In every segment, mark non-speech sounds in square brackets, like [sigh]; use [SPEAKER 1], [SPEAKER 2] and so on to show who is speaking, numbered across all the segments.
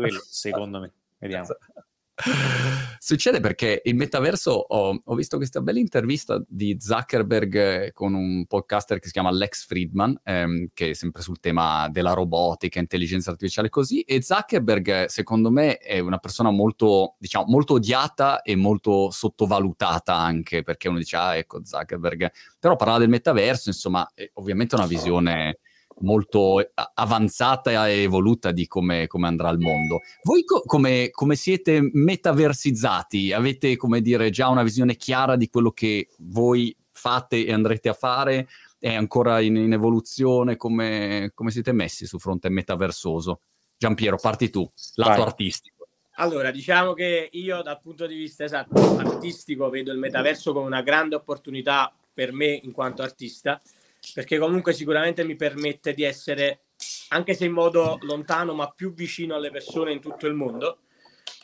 [SPEAKER 1] quello, [laughs] secondo me. Vediamo. [laughs]
[SPEAKER 2] Succede perché il metaverso, ho, ho, visto questa bella intervista di Zuckerberg eh, con un podcaster che si chiama Lex Friedman, ehm, che è sempre sul tema della robotica, intelligenza artificiale così, e Zuckerberg secondo me è una persona molto, diciamo, molto odiata e molto sottovalutata anche, perché uno dice, ah ecco Zuckerberg, però parlava del metaverso, insomma, è ovviamente una visione molto eh, avanzata e evoluta di come, come andrà il mondo. Voi co- come, come, siete metaversizzati? Avete, come dire, già una visione chiara di quello che voi fate e andrete a fare? È ancora in, in evoluzione? Come, come, siete messi su fronte metaversoso? Giampiero, parti tu, lato Vai. artistico.
[SPEAKER 3] Allora, diciamo che io dal punto di vista esatto artistico vedo il metaverso come una grande opportunità per me in quanto artista, perché comunque sicuramente mi permette di essere, anche se in modo lontano, ma più vicino alle persone in tutto il mondo,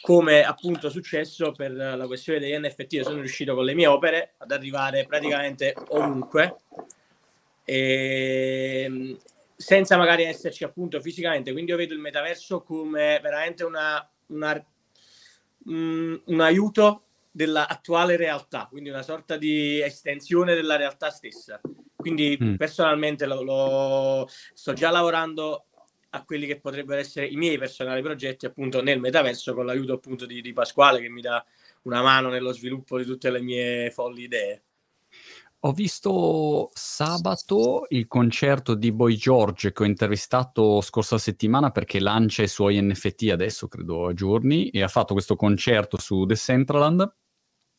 [SPEAKER 3] come appunto è successo per la questione degli NFT. Io sono riuscito con le mie opere ad arrivare praticamente ovunque, e, ehm, senza magari esserci appunto fisicamente. Quindi io vedo il metaverso come veramente una, una, un, un aiuto dell'attuale realtà, quindi una sorta di estensione della realtà stessa. Quindi mm. personalmente lo, lo, sto già lavorando a quelli che potrebbero essere i miei personali progetti appunto nel metaverso con l'aiuto appunto di, di Pasquale che mi dà una mano nello sviluppo di tutte le mie folli idee.
[SPEAKER 2] Ho visto sabato il concerto di Boy George che ho intervistato scorsa settimana perché lancia i suoi NFT adesso, credo a giorni, e ha fatto questo concerto su The Centraland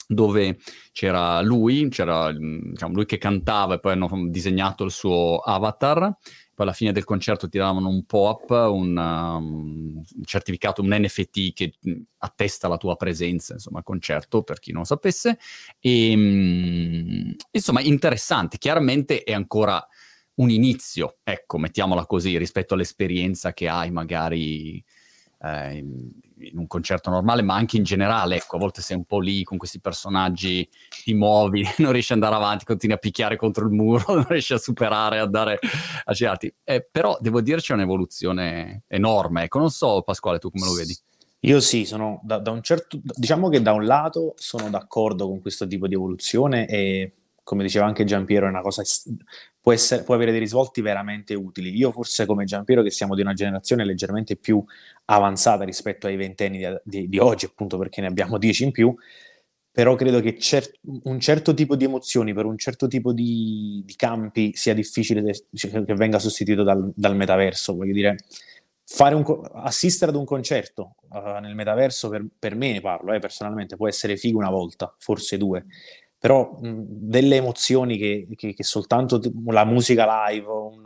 [SPEAKER 2] dove c'era lui, c'era diciamo, lui che cantava e poi hanno disegnato il suo avatar. Poi alla fine del concerto ti davano un pop, un, um, certificato, un NFT che attesta la tua presenza, insomma, al concerto, per chi non lo sapesse. E, um, insomma, interessante. Chiaramente è ancora un inizio, ecco, mettiamola così, rispetto all'esperienza che hai magari eh, in un concerto normale, ma anche in generale, ecco, a volte sei un po' lì con questi personaggi, ti muovi, [laughs] non riesci ad andare avanti, continui a picchiare contro il muro, [laughs] non riesci a superare, a andare a girarti. Eh, però devo dire c'è un'evoluzione enorme, ecco, non so Pasquale, tu come lo vedi?
[SPEAKER 1] Io sì, sono da, da un certo, diciamo che da un lato sono d'accordo con questo tipo di evoluzione e come diceva anche Giampiero, è una cosa può, essere, può, avere dei risvolti veramente utili. Io forse come Giampiero, che siamo di una generazione leggermente più avanzata rispetto ai ventenni di, di, di oggi, appunto perché ne abbiamo dieci in più, però credo che cer- un certo tipo di emozioni per un certo tipo di, di campi sia difficile de- cioè, che venga sostituito dal, dal metaverso. Voglio dire, co- assistere ad un concerto uh, nel metaverso, per, per me ne parlo eh, personalmente, può essere figo una volta, forse due però mh, delle emozioni che, che, che, soltanto la musica live, un,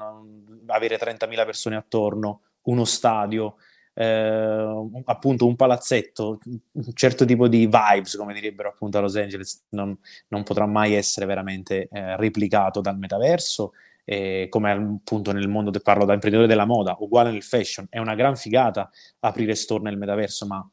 [SPEAKER 1] avere 30.000 persone attorno, uno stadio, eh, appunto un palazzetto, un certo tipo di vibes, come direbbero appunto a Los Angeles, non, non potrà mai essere veramente eh, replicato dal metaverso. Eh, come appunto nel mondo, parlo da imprenditore della moda, uguale nel fashion, è una gran figata aprire store nel metaverso, ma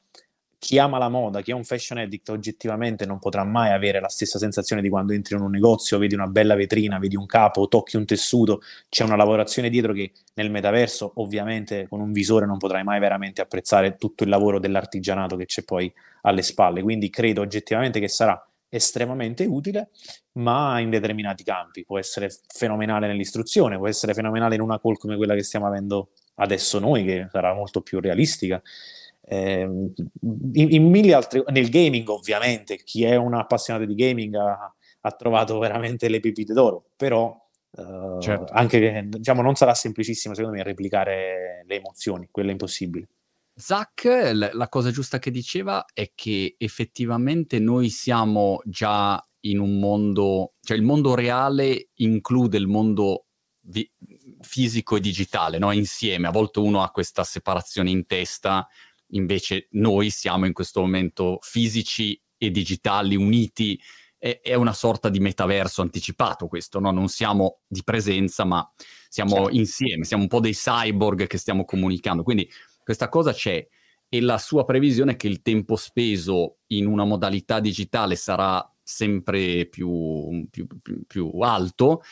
[SPEAKER 1] chi ama la moda, chi è un fashion addict, oggettivamente non potrà mai avere la stessa sensazione di quando entri in un negozio, vedi una bella vetrina, vedi un capo, tocchi un tessuto, c'è una lavorazione dietro che nel metaverso, ovviamente, con un visore non potrai mai veramente apprezzare tutto il lavoro dell'artigianato che c'è poi alle spalle. Quindi credo oggettivamente che sarà estremamente utile, ma in determinati campi. Può essere fenomenale nell'istruzione, può essere fenomenale in una call come quella che stiamo avendo adesso noi, che sarà molto più realistica eh, in, in, mille altri, nel gaming ovviamente, chi è un appassionato di gaming ha, ha trovato veramente le pipite d'oro, però Uh, certo. anche diciamo non sarà semplicissimo secondo me replicare le emozioni, quello è impossibile.
[SPEAKER 2] Zach, la cosa giusta che diceva è che effettivamente noi siamo già in un mondo, cioè il mondo reale include il mondo vi- fisico e digitale, no? insieme. A volte uno ha questa separazione in testa invece noi siamo in questo momento fisici e digitali uniti, è, è una sorta di metaverso anticipato questo, no? non siamo di presenza ma siamo certo. insieme, siamo un po' dei cyborg che stiamo comunicando, quindi questa cosa c'è e la sua previsione è che il tempo speso in una modalità digitale sarà sempre più, più, più, più alto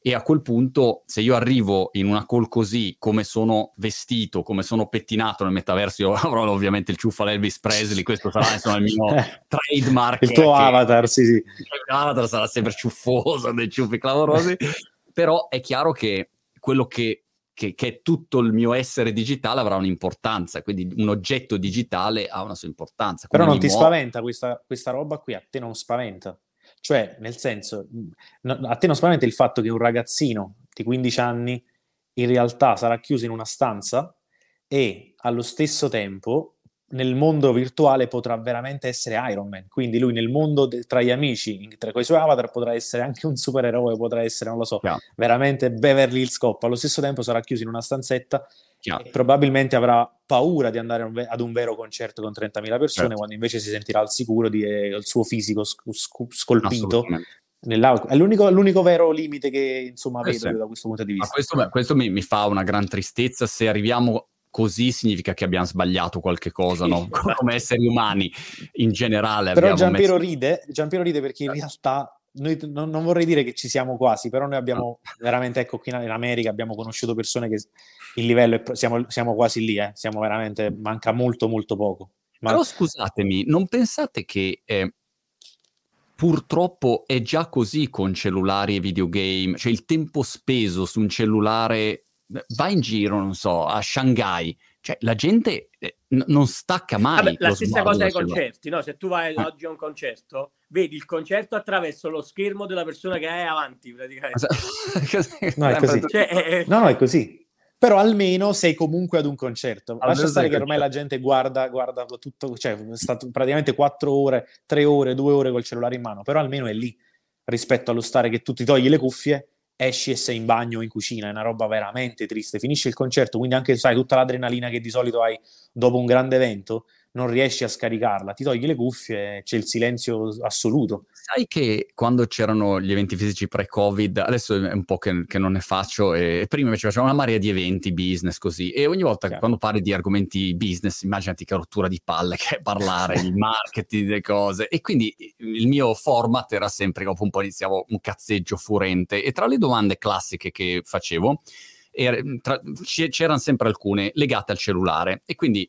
[SPEAKER 2] e a quel punto se io arrivo in una call così come sono vestito, come sono pettinato nel metaverso, io [laughs] avrò ovviamente il ciuffalo Elvis Presley, questo sarà insomma il mio [laughs] trademark.
[SPEAKER 1] Il tuo avatar, sì sì. Il
[SPEAKER 2] avatar sarà sempre ciuffoso, dei ciuffi clamorosi, [laughs] però è chiaro che quello che che, che, è tutto il mio essere digitale avrà un'importanza, quindi un oggetto digitale ha una sua importanza.
[SPEAKER 1] Però non ti muovo... spaventa questa, questa roba qui, a te non spaventa? Cioè, nel senso, no, a te non spaventa il fatto che un ragazzino di 15 anni in realtà sarà chiuso in una stanza e allo stesso tempo nel mondo virtuale potrà veramente essere Iron Man. Quindi lui nel mondo de- tra gli amici, tra i suoi avatar, potrà essere anche un supereroe, potrà essere, non lo so, yeah. veramente Beverly Hills Cop. Allo stesso tempo sarà chiuso in una stanzetta e probabilmente avrà paura di andare ad un vero concerto con 30.000 persone, certo. quando invece si sentirà al sicuro del eh, suo fisico sc- sc- scolpito. È l'unico, l'unico, vero limite che insomma eh vedo sì. da questo punto di vista.
[SPEAKER 2] Ma questo, questo mi, mi, fa una gran tristezza se arriviamo così significa che abbiamo sbagliato qualche cosa, no? Esatto. Come esseri umani in generale.
[SPEAKER 1] Però Giampiero, messo... ride, Giampiero ride perché in realtà noi, non, non, vorrei dire che ci siamo quasi, però noi abbiamo veramente, ecco, qui in America abbiamo conosciuto persone che il livello è, siamo, siamo quasi lì, eh? siamo veramente, manca molto molto poco.
[SPEAKER 2] Ma... Però scusatemi, non pensate che eh, purtroppo è già così con cellulari e videogame, cioè il tempo speso su un cellulare va in giro, non so, a Shanghai, cioè la gente eh, n- non stacca mai. Vabbè,
[SPEAKER 3] la stessa cosa ai concerti, no? Se tu vai ah. oggi a un concerto, vedi il concerto attraverso lo schermo della persona che hai avanti, praticamente. [laughs]
[SPEAKER 1] no, è così. Cioè, è... No, no, è così. Però almeno sei comunque ad un concerto. Allora, Lascia stare che ormai la gente guarda, guarda tutto, cioè è stato praticamente quattro ore, tre ore, due ore col cellulare in mano, però almeno è lì rispetto allo stare che tu ti togli le cuffie esci e sei in bagno o in cucina, è una roba veramente triste. Finisce il concerto, quindi anche sai tutta l'adrenalina che di solito hai dopo un grande evento, non riesci a scaricarla, ti togli le cuffie, c'è il silenzio assoluto.
[SPEAKER 2] Sai che quando c'erano gli eventi fisici pre-Covid, adesso è un po' che, che non ne faccio, e prima invece facevo una marea di eventi business così, e ogni volta Chiaro. quando parli di argomenti business, immaginati che rottura di palle [laughs] che è parlare, il marketing, le cose, e quindi il mio format era sempre, dopo un po' iniziavo un cazzeggio furente, e tra le domande classiche che facevo, era, tra, c'erano sempre alcune legate al cellulare, e quindi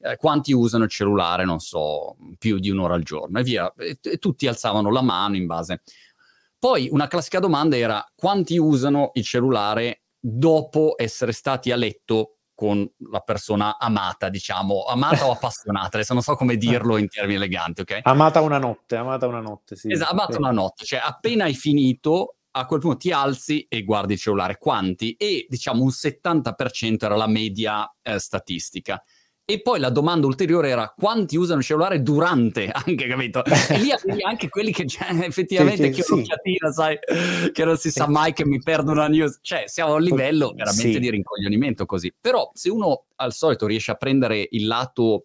[SPEAKER 2] eh, quanti usano il cellulare, non so, più di un'ora al giorno e via. E, e tutti alzavano la mano in base. Poi una classica domanda era quanti usano il cellulare dopo essere stati a letto con la persona amata, diciamo, amata o [laughs] appassionata, adesso non so come dirlo in termini eleganti, ok?
[SPEAKER 1] Amata una notte, amata una notte, sì.
[SPEAKER 2] Esatto, amata sì. una notte, cioè appena hai finito, a quel punto ti alzi e guardi il cellulare. Quanti? E diciamo un 70% era la media eh, statistica. E poi la domanda ulteriore era quanti usano il cellulare durante, [laughs] anche capito? E lì avevi anche quelli che cioè, [laughs] effettivamente sì, che sì. un'occhiatina, sai, che non si sa mai che mi perdo una news. Cioè, siamo a un livello veramente sì. di rincoglionimento così. Però se uno al solito riesce a prendere il lato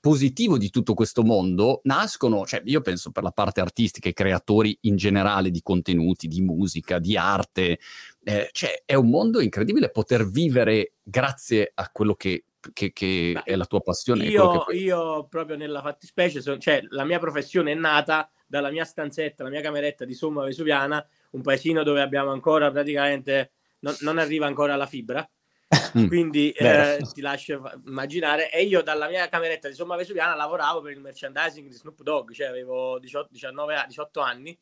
[SPEAKER 2] positivo di tutto questo mondo, nascono, cioè io penso per la parte artistica, i creatori in generale di contenuti, di musica, di arte, eh, cioè è un mondo incredibile poter vivere grazie a quello che che, che è la tua passione?
[SPEAKER 3] Io, che... io proprio nella fattispecie, so, cioè la mia professione è nata dalla mia stanzetta, la mia cameretta di Somma Vesuviana, un paesino dove abbiamo ancora praticamente, non, non arriva ancora la fibra, [laughs] mm. quindi eh, [laughs] ti lascio immaginare. E io dalla mia cameretta di Somma Vesuviana lavoravo per il merchandising di Snoop Dogg, cioè avevo 18, 19, 18 anni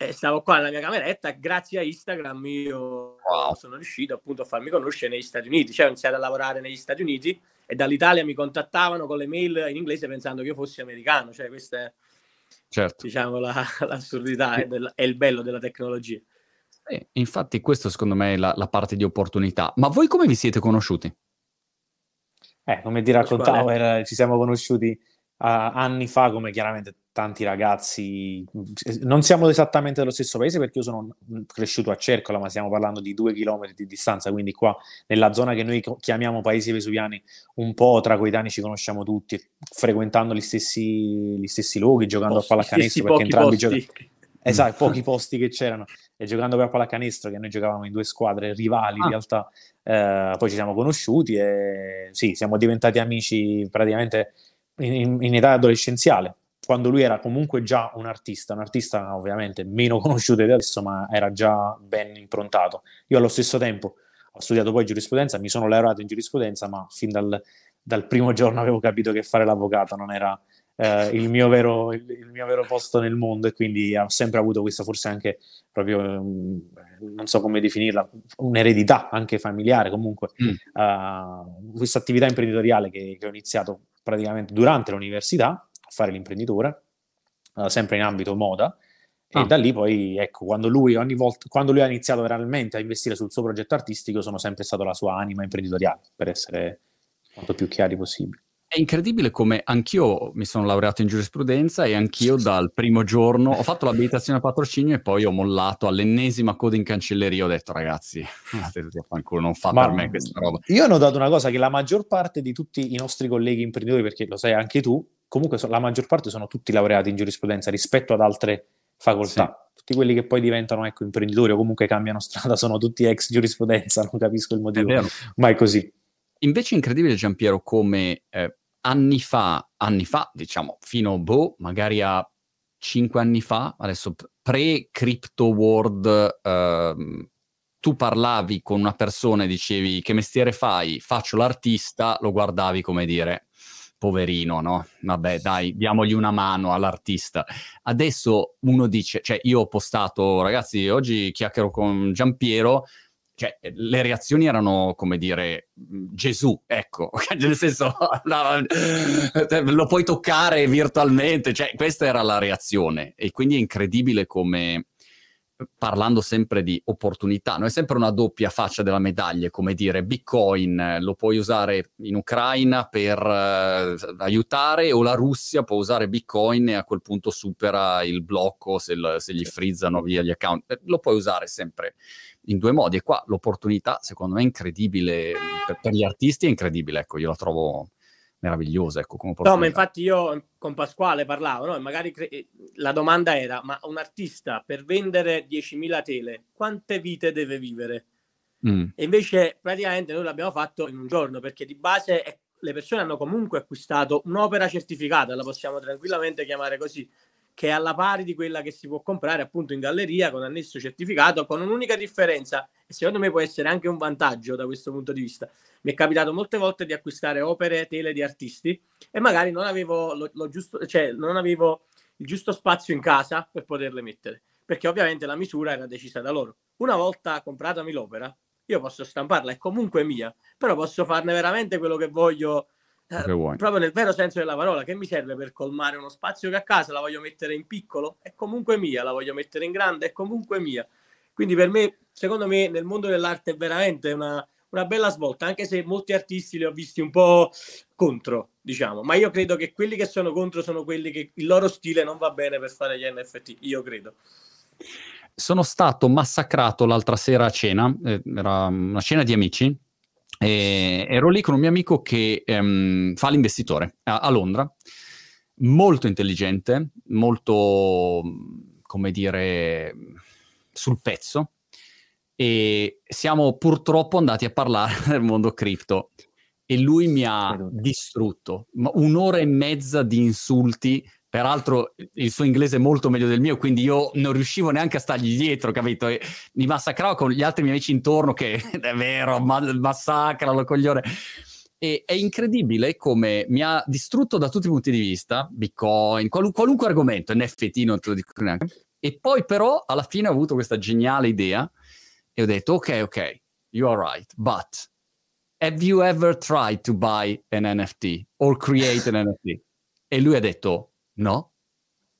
[SPEAKER 3] e stavo qua nella mia cameretta grazie a Instagram io wow. sono riuscito appunto a farmi conoscere negli Stati Uniti cioè ho iniziato a lavorare negli Stati Uniti e dall'Italia mi contattavano con le mail in inglese pensando che io fossi americano cioè questa è certo. diciamo la, [laughs] l'assurdità e, del, il bello della tecnologia
[SPEAKER 2] eh, infatti questo secondo me è la, la, parte di opportunità ma voi come vi siete conosciuti?
[SPEAKER 1] Eh, come ti raccontavo, era, ci siamo conosciuti uh, anni fa come chiaramente tanti ragazzi, non siamo esattamente dello stesso paese perché io sono cresciuto a Cercola, ma stiamo parlando di due chilometri di distanza, quindi qua nella zona che noi chiamiamo paesi vesuviani, un po' tra coetanei ci conosciamo tutti, frequentando gli stessi, gli stessi luoghi, giocando posti, a pallacanestro perché entrambi giocano. Esatto, pochi posti che c'erano e giocando per pallacanestro che noi giocavamo in due squadre rivali ah. in realtà, eh, poi ci siamo conosciuti e sì, siamo diventati amici praticamente in, in età adolescenziale quando lui era comunque già un artista, un artista ovviamente meno [laughs] conosciuto di adesso, ma era già ben improntato. Io allo stesso tempo ho studiato poi giurisprudenza, mi sono laureato in giurisprudenza, ma fin dal, dal primo giorno avevo capito che fare l'avvocato non era eh, il, mio vero, il, il, mio vero, posto nel mondo e quindi ho sempre avuto questa forse anche proprio, um, non so come definirla, un'eredità anche familiare comunque, mm. uh, questa attività imprenditoriale che, che, ho iniziato praticamente durante l'università fare l'imprenditore, uh, sempre in ambito moda. E ah. da lì poi, ecco, quando lui, ogni volta, quando lui ha iniziato veramente a investire sul suo progetto artistico, sono sempre stato la sua anima imprenditoriale, per essere quanto più chiari possibile.
[SPEAKER 2] È incredibile come anch'io mi sono laureato in giurisprudenza e anch'io dal primo giorno ho fatto l'abilitazione a patrocinio e poi ho mollato all'ennesima coda in cancelleria. Ho detto ragazzi, [laughs] non fa Ma per me questa roba.
[SPEAKER 1] Io ho notato una cosa che la maggior parte di tutti i nostri colleghi imprenditori, perché lo sai anche tu, comunque la maggior parte sono tutti laureati in giurisprudenza rispetto ad altre facoltà. Sì. Tutti quelli che poi diventano ecco, imprenditori o comunque cambiano strada sono tutti ex giurisprudenza, non capisco il motivo, è ma è così.
[SPEAKER 2] Invece è incredibile, Giampiero, come eh, anni fa, anni fa, diciamo, fino boh, magari a cinque anni fa, adesso pre-crypto world, ehm, tu parlavi con una persona e dicevi che mestiere fai? Faccio l'artista, lo guardavi come dire poverino, no? Vabbè, dai, diamogli una mano all'artista. Adesso uno dice, cioè io ho postato, ragazzi, oggi chiacchiero con Giampiero, cioè, le reazioni erano come dire Gesù, ecco, [laughs] nel senso [laughs] no, lo puoi toccare virtualmente, cioè questa era la reazione e quindi è incredibile come parlando sempre di opportunità, no? è sempre una doppia faccia della medaglia, come dire Bitcoin eh, lo puoi usare in Ucraina per uh, aiutare o la Russia può usare Bitcoin e a quel punto supera il blocco se, l- se gli frizzano via gli account, eh, lo puoi usare sempre in due modi. E qua l'opportunità secondo me è incredibile, per, per gli artisti è incredibile, ecco, io la trovo meravigliosa. Ecco, come
[SPEAKER 3] no, ma infatti io con Pasquale parlavo, no? magari cre- la domanda era, ma un artista per vendere 10.000 tele, quante vite deve vivere? Mm. E invece praticamente noi l'abbiamo fatto in un giorno, perché di base è, le persone hanno comunque acquistato un'opera certificata, la possiamo tranquillamente chiamare così, che è alla pari di quella che si può comprare appunto in galleria con annesso certificato, con un'unica differenza, e secondo me può essere anche un vantaggio da questo punto di vista. Mi è capitato molte volte di acquistare opere tele di artisti e magari non avevo, lo, lo giusto, cioè, non avevo il giusto spazio in casa per poterle mettere, perché ovviamente la misura era decisa da loro. Una volta compratami l'opera, io posso stamparla, è comunque mia, però posso farne veramente quello che voglio eh, proprio nel vero senso della parola, che mi serve per colmare uno spazio che a casa la voglio mettere in piccolo, è comunque mia, la voglio mettere in grande, è comunque mia. Quindi per me, secondo me, nel mondo dell'arte è veramente una, una bella svolta, anche se molti artisti li ho visti un po' contro, diciamo, ma io credo che quelli che sono contro sono quelli che il loro stile non va bene per fare gli NFT, io credo.
[SPEAKER 2] Sono stato massacrato l'altra sera a cena, eh, era una cena di amici, e ero lì con un mio amico che um, fa l'investitore a, a, Londra, molto intelligente, molto, come dire, sul pezzo. E siamo purtroppo andati a parlare [laughs] del mondo cripto e lui mi ha distrutto. Un'ora e mezza di insulti Peraltro il suo inglese è molto meglio del mio, quindi io non riuscivo neanche a stargli dietro, capito? E mi massacrava con gli altri miei amici intorno che [laughs] è vero, ma, massacralo coglione. E è incredibile come mi ha distrutto da tutti i punti di vista, Bitcoin, qual- qualunque argomento, NFT non te lo dico neanche. E poi però alla fine ho avuto questa geniale idea e ho detto ok, ok, you are right, but have you ever tried to buy an NFT or create an NFT? E lui ha detto No?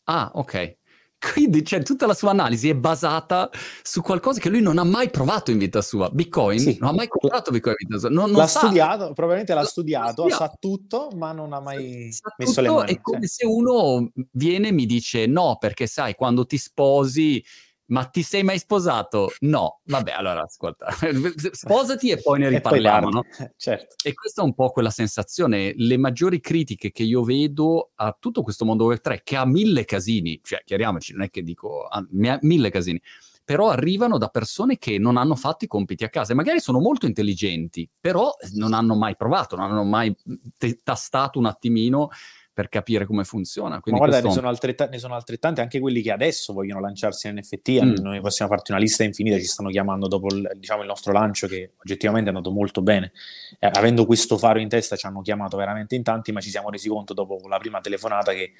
[SPEAKER 2] Ah, ok. Quindi cioè, tutta la sua analisi è basata su qualcosa che lui non ha mai provato in vita sua. Bitcoin sì. non ha mai comprato Bitcoin in vita sua. Non, non
[SPEAKER 1] l'ha sa. studiato, probabilmente l'ha, l'ha studiato, studiato, sa tutto, ma non ha mai sa messo le mani.
[SPEAKER 2] È come se uno viene e mi dice no, perché sai, quando ti sposi ma ti sei mai sposato? No. Vabbè, allora ascolta, [laughs] sposati e poi ne riparliamo, no? [laughs]
[SPEAKER 1] Certo.
[SPEAKER 2] E questa è un po' quella sensazione. Le maggiori critiche che io vedo a tutto questo mondo Web3, che ha mille casini, cioè chiariamoci, non è che dico ha mille casini, però arrivano da persone che non hanno fatto i compiti a casa e magari sono molto intelligenti, però non hanno mai provato, non hanno mai t- tastato un attimino per capire come funziona.
[SPEAKER 1] Quindi Ma guarda, questo... ne, sono altrettanti, ne sono altrettanti anche quelli che adesso vogliono lanciarsi in NFT. Mm. Noi possiamo farti una lista infinita, ci stanno chiamando dopo il, diciamo, il nostro lancio che oggettivamente è andato molto bene. Eh, avendo questo faro in testa ci hanno chiamato veramente in tanti, ma ci siamo resi conto dopo la prima telefonata che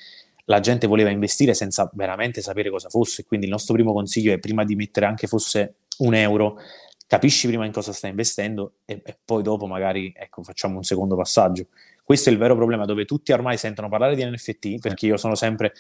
[SPEAKER 1] la gente voleva investire senza veramente sapere cosa fosse. Quindi il nostro primo consiglio è prima di mettere anche fosse un euro, capisci prima in cosa stai investendo e, e poi dopo magari ecco, facciamo un secondo passaggio. Questo è il vero problema dove tutti ormai sentono parlare di NFT, perché io sono sempre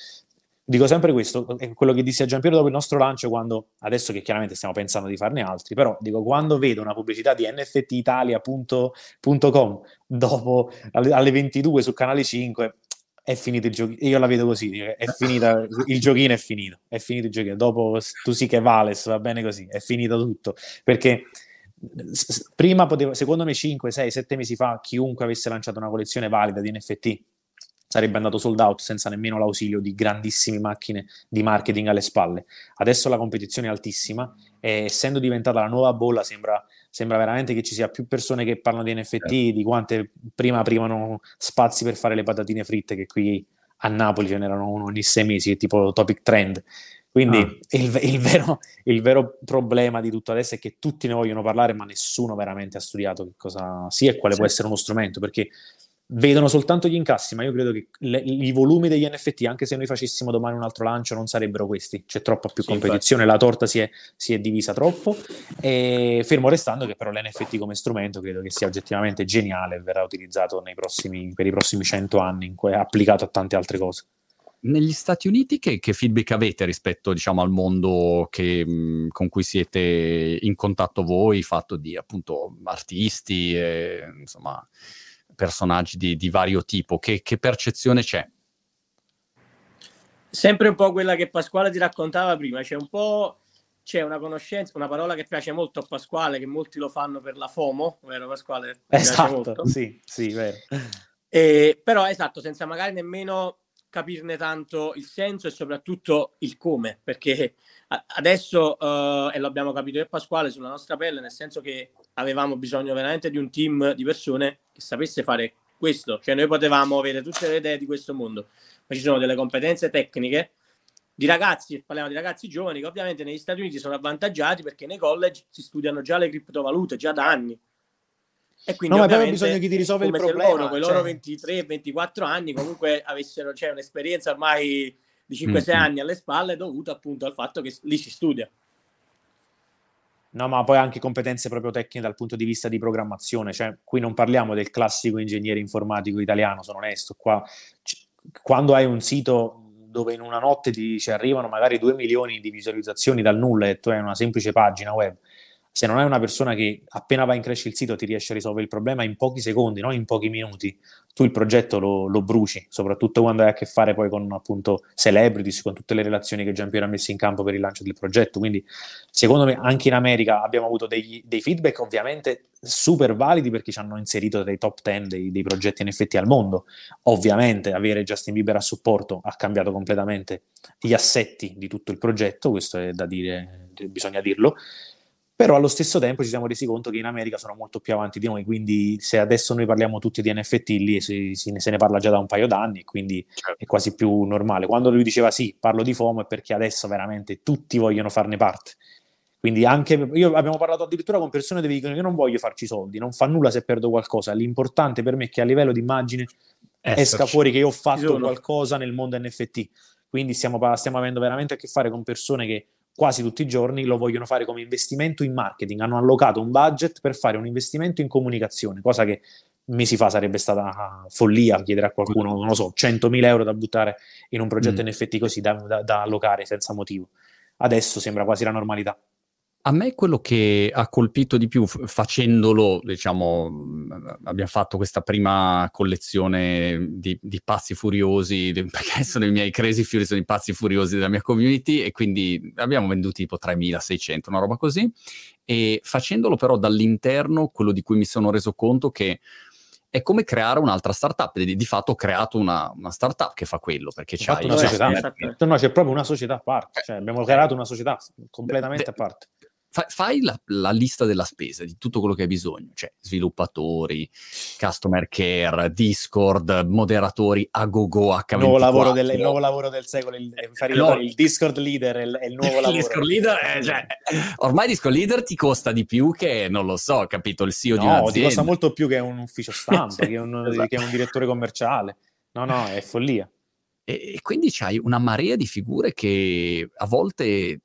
[SPEAKER 1] dico sempre questo, è quello che dissi a Giampiero dopo il nostro lancio, quando, adesso che chiaramente stiamo pensando di farne altri, però dico, quando vedo una pubblicità di nftitalia.com dopo alle 22 su Canale 5, è finito il giochino, io la vedo così, è finita, il giochino è finito, è finito il giochino, dopo tu sì che vales, va bene così, è finito tutto, perché prima poteva, secondo me 5, 6, 7 mesi fa, chiunque avesse lanciato una collezione valida di NFT sarebbe andato sold out senza nemmeno l'ausilio di grandissime macchine di marketing alle spalle. Adesso la competizione è altissima e essendo diventata la nuova bolla sembra, sembra veramente che ci sia più persone che parlano di NFT eh. di quante prima aprivano spazi per fare le patatine fritte che qui a Napoli ce n'erano uno ogni sei mesi, tipo Topic Trend. Quindi ah. il, il, vero, il, vero, problema di tutto adesso è che tutti ne vogliono parlare, ma nessuno veramente ha studiato che cosa sia e quale sì. può essere uno strumento, perché vedono soltanto gli incassi, ma io credo che le, i volumi degli NFT, anche se noi facessimo domani un altro lancio, non sarebbero questi. C'è troppa più sì, competizione, infatti. la torta si è, si è, divisa troppo. E fermo restando che però l'NFT come strumento credo che sia oggettivamente geniale e verrà utilizzato prossimi, per i prossimi cento anni, applicato a tante altre cose.
[SPEAKER 2] Negli Stati Uniti che, che feedback avete rispetto diciamo, al mondo che, mh, con cui siete in contatto voi, fatto di appunto artisti, e, insomma personaggi di, di vario tipo? Che, che, percezione c'è?
[SPEAKER 3] Sempre un po' quella che Pasquale ti raccontava prima, c'è un po' c'è una conoscenza, una parola che piace molto a Pasquale, che molti lo fanno per la FOMO, vero Pasquale?
[SPEAKER 1] Esatto, sì, sì, vero.
[SPEAKER 3] E, però esatto, senza magari nemmeno capirne tanto il senso e soprattutto il come, perché adesso, uh, e l'abbiamo capito io e Pasquale, sulla nostra pelle, nel senso che avevamo bisogno veramente di un team di persone che sapesse fare questo, cioè noi potevamo avere tutte le idee di questo mondo, ma ci sono delle competenze tecniche di ragazzi, parliamo di ragazzi giovani che ovviamente negli Stati Uniti sono avvantaggiati perché nei college si studiano già le criptovalute, già da anni.
[SPEAKER 1] E quindi no, ma poi bisogno che ti risolva il problema.
[SPEAKER 3] Loro, con i loro 23-24 cioè anni comunque avessero cioè, un'esperienza ormai di 5-6 mm-hmm. anni alle spalle dovuta appunto al fatto che lì si studia.
[SPEAKER 1] No, ma poi anche competenze proprio tecniche dal punto di vista di programmazione, cioè qui non parliamo del classico ingegnere informatico italiano, sono onesto, qua c- quando hai un sito dove in una notte ti ci arrivano magari 2 milioni di visualizzazioni dal nulla e tu hai una semplice pagina web, se non hai una persona che appena va in crash il sito ti riesce a risolvere il problema in pochi secondi, non in pochi minuti, tu il progetto lo, lo, bruci, soprattutto quando hai a che fare poi con appunto celebrities, con tutte le relazioni che Giampiero ha messo in campo per il lancio del progetto. Quindi secondo me anche in America abbiamo avuto dei, dei feedback ovviamente super validi perché ci hanno inserito dei top 10 dei, dei progetti NFT al mondo. Ovviamente avere Justin Bieber a supporto ha cambiato completamente gli assetti di tutto il progetto, questo è da dire, bisogna dirlo però allo stesso tempo ci siamo resi conto che in America sono molto più avanti di noi, quindi se adesso noi parliamo tutti di NFT, lì si, si, se ne parla già da un paio d'anni, quindi certo. è quasi più normale. Quando lui diceva sì, parlo di FOMO è perché adesso veramente tutti vogliono farne parte. Quindi anche io abbiamo parlato addirittura con persone che dicono io non voglio farci soldi, non fa nulla se perdo qualcosa, l'importante per me è che a livello di immagine Esserci. esca fuori che io ho fatto qualcosa nel mondo NFT. Quindi stiamo, stiamo avendo veramente a che fare con persone che quasi tutti i giorni lo vogliono fare come investimento in marketing, hanno allocato un budget per fare un investimento in comunicazione, cosa che mesi fa sarebbe stata follia chiedere a qualcuno, non lo so, 100.000 euro da buttare in un progetto mm. NFT così da, da, da allocare senza motivo. Adesso sembra quasi la normalità.
[SPEAKER 2] A me quello che ha colpito di più facendolo, diciamo, abbiamo fatto questa prima collezione di, di pazzi furiosi, [laughs] perché sono i miei crazy fury, sono i pazzi furiosi della mia community e quindi abbiamo venduti tipo 3600, una roba così. E facendolo però dall'interno, quello di cui mi sono reso conto che è come creare un'altra startup. Di, di fatto ho creato una, una startup che fa quello, perché c'è
[SPEAKER 1] una società. No, c'è proprio una società a parte, cioè abbiamo creato una società completamente a parte
[SPEAKER 2] fa, fai la, la, lista della spesa di tutto quello che hai bisogno, cioè sviluppatori, customer care, Discord, moderatori, a go-go, H24.
[SPEAKER 1] Il nuovo lavoro del, il nuovo lavoro del secolo, il, fare no. il Discord leader è il, è il nuovo lavoro.
[SPEAKER 2] Discord leader, è, cioè, ormai Discord leader ti costa di più che, non lo so, capito, il CEO no, di un'azienda.
[SPEAKER 1] ti costa molto più che un ufficio stampa, che, un, [laughs] esatto. che un direttore commerciale. No, no, è follia.
[SPEAKER 2] E quindi c'hai una marea di figure che a volte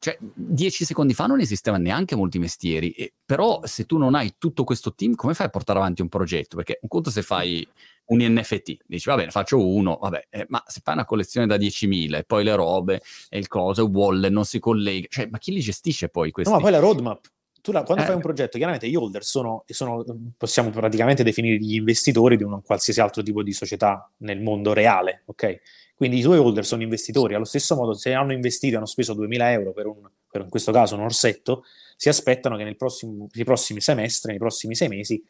[SPEAKER 2] cioè, dieci secondi fa non esisteva neanche molti mestieri, e, però se tu non hai tutto questo team, come fai a portare avanti un progetto? Perché un conto se fai un NFT, dici va bene, faccio uno, vabbè, eh, ma se fai una collezione da 10.000 e poi le robe e il coso, wallet, non si collega, cioè, ma chi li gestisce poi questi?
[SPEAKER 1] No, ma poi la roadmap, tu la, quando eh. fai un progetto, chiaramente gli holder sono, sono, possiamo praticamente definire gli investitori di un qualsiasi altro tipo di società nel mondo reale, ok? Quindi i tuoi holder sono investitori, allo stesso modo se hanno investito e hanno speso 2000 euro per, un, per in questo caso un orsetto, si aspettano che nel prossimo, nei prossimi semestri, nei prossimi sei mesi,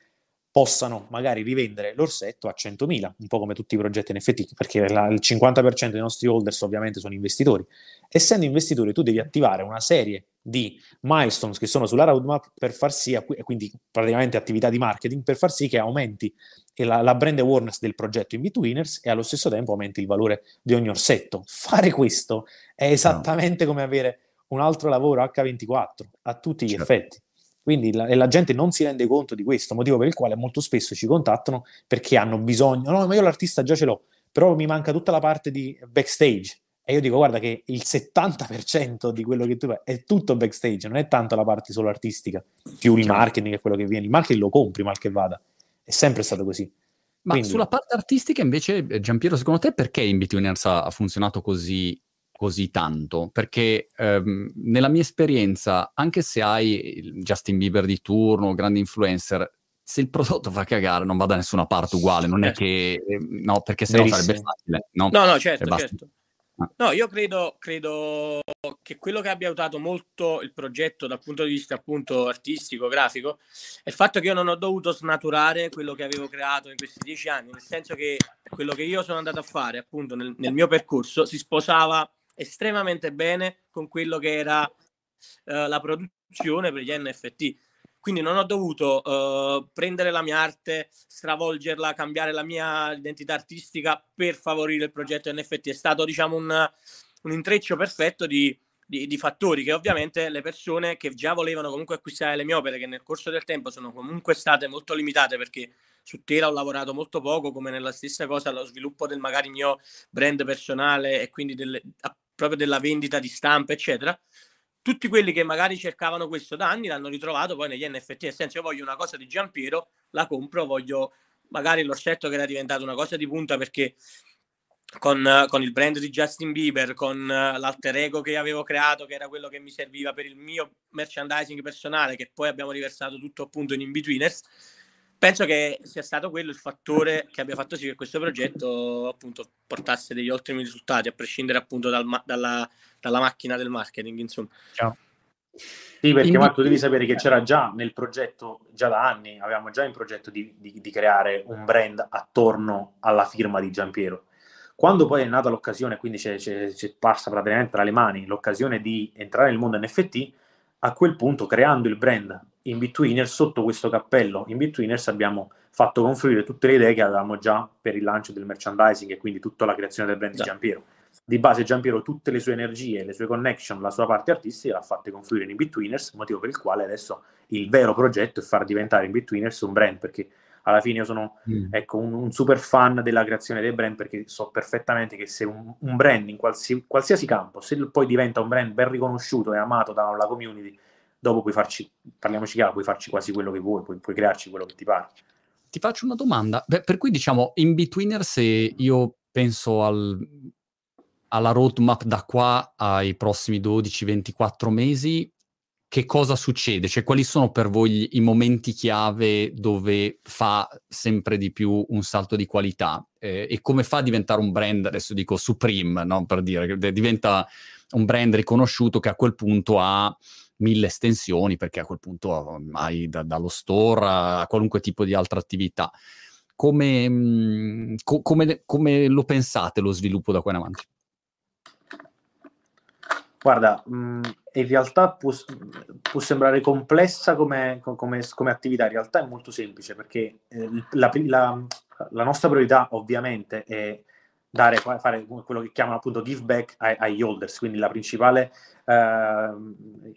[SPEAKER 1] possano magari rivendere l'orsetto a 100.000, un po' come tutti i progetti NFT, perché la, il 50% dei nostri holders ovviamente sono investitori. Essendo investitori tu devi attivare una serie di milestones che sono sulla roadmap per far sì, quindi praticamente attività di marketing, per far sì che aumenti la, la brand awareness del progetto in Betweeners e allo stesso tempo aumenti il valore di ogni orsetto. Fare questo è esattamente no. come avere un altro lavoro H24 a tutti gli certo. effetti. Quindi la, la gente non si rende conto di questo, motivo per il quale molto spesso ci contattano perché hanno bisogno, no, ma io l'artista già ce l'ho, però mi manca tutta la parte di backstage e io dico, guarda che il 70% di quello che tu fai è tutto backstage, non è tanto la parte solo artistica, più il marketing è quello che viene. Il marketing lo compri mal che vada. È sempre stato così.
[SPEAKER 2] Ma Quindi... sulla parte artistica invece, eh, Giampiero, secondo te perché in Betweeners ha funzionato così, così tanto? Perché ehm, nella mia esperienza, anche se hai il Justin Bieber di turno, grandi influencer, se il prodotto fa cagare non va da nessuna parte uguale, non certo. è che... Eh, no, perché se no sarebbe facile.
[SPEAKER 3] No, no, no certo, certo. Ah. No, io credo, credo, che quello che abbia aiutato molto il progetto dal punto di vista appunto artistico, grafico, è il fatto che io non ho dovuto snaturare quello che avevo creato in questi dieci anni, nel senso che quello che io sono andato a fare appunto nel, nel mio percorso si sposava estremamente bene con quello che era uh, la produzione per gli NFT quindi non ho dovuto uh, prendere la mia arte, stravolgerla, cambiare la mia identità artistica per favorire il progetto NFT. È stato, diciamo, un, un intreccio perfetto di, di, di, fattori che ovviamente le persone che già volevano comunque acquistare le mie opere, che nel corso del tempo sono comunque state molto limitate perché su Tela ho lavorato molto poco, come nella stessa cosa lo sviluppo del magari mio brand personale e quindi delle, proprio della vendita di stampa, eccetera tutti quelli che magari cercavano questo da anni l'hanno ritrovato poi negli NFT. Nel senso, io voglio una cosa di Giampiero, la compro, voglio magari l'orsetto che era diventato una cosa di punta perché con, con, il brand di Justin Bieber, con l'alter ego che avevo creato, che era quello che mi serviva per il mio merchandising personale, che poi abbiamo riversato tutto appunto in in-betweeners penso che sia stato quello il fattore che abbia fatto sì che questo progetto appunto portasse degli ottimi risultati, a prescindere appunto dal, dalla, dalla, macchina del marketing, insomma. Ciao.
[SPEAKER 1] Sì, perché in... Marco devi sapere che c'era già nel progetto, già da anni, avevamo già in progetto di, di, di creare un brand attorno alla firma di Giampiero. Quando poi è nata l'occasione, quindi c'è, c'è, c'è passa praticamente tra le mani l'occasione di entrare nel mondo NFT, a quel punto creando il brand in Betweeners, sotto questo cappello in Betweeners abbiamo fatto confluire tutte le idee che avevamo già per il lancio del merchandising e quindi tutta la creazione del brand di Giampiero. Di base Giampiero tutte le sue energie, le sue connection, la sua parte artistica l'ha fatte confluire in Betweeners, motivo per il quale adesso il vero progetto è far diventare in Betweeners un brand, perché alla fine io sono mm. ecco, un, un, super fan della creazione dei brand perché so perfettamente che se un, un brand in qualsi, qualsiasi campo, se poi diventa un brand ben riconosciuto e amato dalla community, dopo puoi farci, parliamoci chiaro, puoi farci quasi quello che vuoi, puoi, puoi crearci quello che ti pare.
[SPEAKER 2] Ti faccio una domanda, Beh, per cui diciamo, in Betweener se io penso al, alla roadmap da qua ai prossimi 12-24 mesi, che cosa succede? Cioè, quali sono per voi i momenti chiave dove fa sempre di più un salto di qualità? Eh, e come fa a diventare un brand, adesso dico Supreme, no? per dire, che diventa un brand riconosciuto che a quel punto ha mille estensioni perché a quel punto hai da, dallo store a, qualunque tipo di altra attività. Come, mh, mm, co- come, come lo pensate lo sviluppo da qua in avanti?
[SPEAKER 1] Guarda, mh, in realtà può, può sembrare complessa come, come, come, attività, in realtà è molto semplice perché eh, la, la, la, nostra priorità ovviamente è dare, fare quello che chiamano appunto give back ai, agli holders, quindi la principale, eh,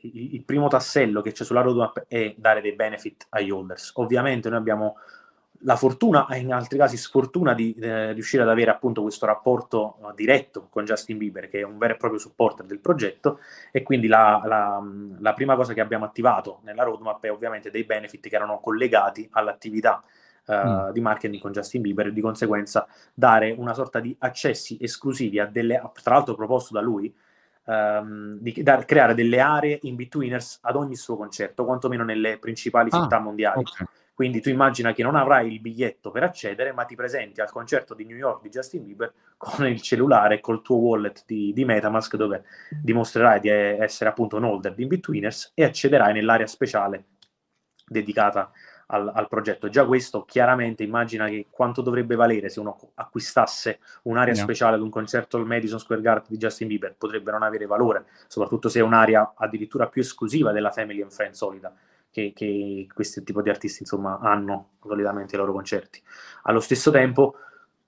[SPEAKER 1] il, il, primo tassello che c'è sulla roadmap è dare dei benefit agli holders. Ovviamente noi abbiamo la fortuna e in altri casi sfortuna di eh, riuscire ad avere appunto questo rapporto uh, diretto con Justin Bieber, che è un vero e proprio supporter del progetto, e quindi la, la, la, prima cosa che abbiamo attivato nella roadmap è ovviamente dei benefit che erano collegati all'attività uh, mm. di marketing con Justin Bieber e di conseguenza dare una sorta di accessi esclusivi a delle, tra l'altro proposto da lui, um, di da, creare delle aree in betweeners ad ogni suo concerto, quantomeno nelle principali ah, città mondiali. Okay quindi tu immagina che non avrai il biglietto per accedere, ma ti presenti al concerto di New York di Justin Bieber con il cellulare, col tuo wallet di, di Metamask, dove dimostrerai di essere appunto un holder di Inbetweeners e accederai nell'area speciale dedicata al, al, progetto. Già questo chiaramente immagina che quanto dovrebbe valere se uno acquistasse un'area no. speciale ad un concerto al Madison Square Garden di Justin Bieber, potrebbe non avere valore, soprattutto se è un'area addirittura più esclusiva della Family and Friends solida che, che questo tipo di artisti insomma, hanno solitamente i loro concerti. Allo stesso tempo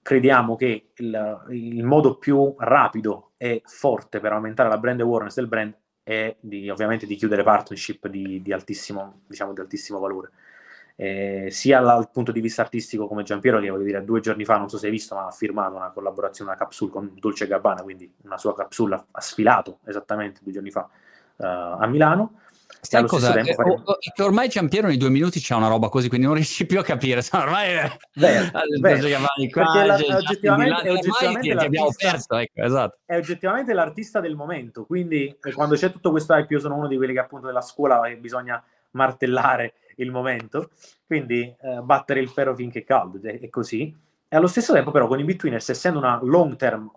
[SPEAKER 1] crediamo che il, il, modo più rapido e forte per aumentare la brand awareness del brand è di, ovviamente di chiudere partnership di, di, altissimo, diciamo, di altissimo valore. Eh, sia dal punto di vista artistico come Giampiero che voglio dire due giorni fa non so se hai visto ma ha firmato una collaborazione una capsule con Dolce Gabbana quindi una sua capsule ha sfilato esattamente due giorni fa uh, a Milano
[SPEAKER 2] Sai cosa? Tempo, eh, o, che ormai Ciampiero nei due minuti c'è una roba così, quindi non [laughs] riesci più a capire. Ormai è...
[SPEAKER 1] Beh, [laughs] beh, qua, la, è oggettivamente, è oggettivamente
[SPEAKER 2] ti abbiamo perso, ecco, esatto.
[SPEAKER 1] è oggettivamente l'artista del momento, quindi eh, quando c'è tutto questo hype io sono uno di quelli che appunto della scuola che bisogna martellare il momento, quindi eh, battere il ferro finché è caldo, è, è così. E allo stesso tempo però con i Betweeners, essendo una long term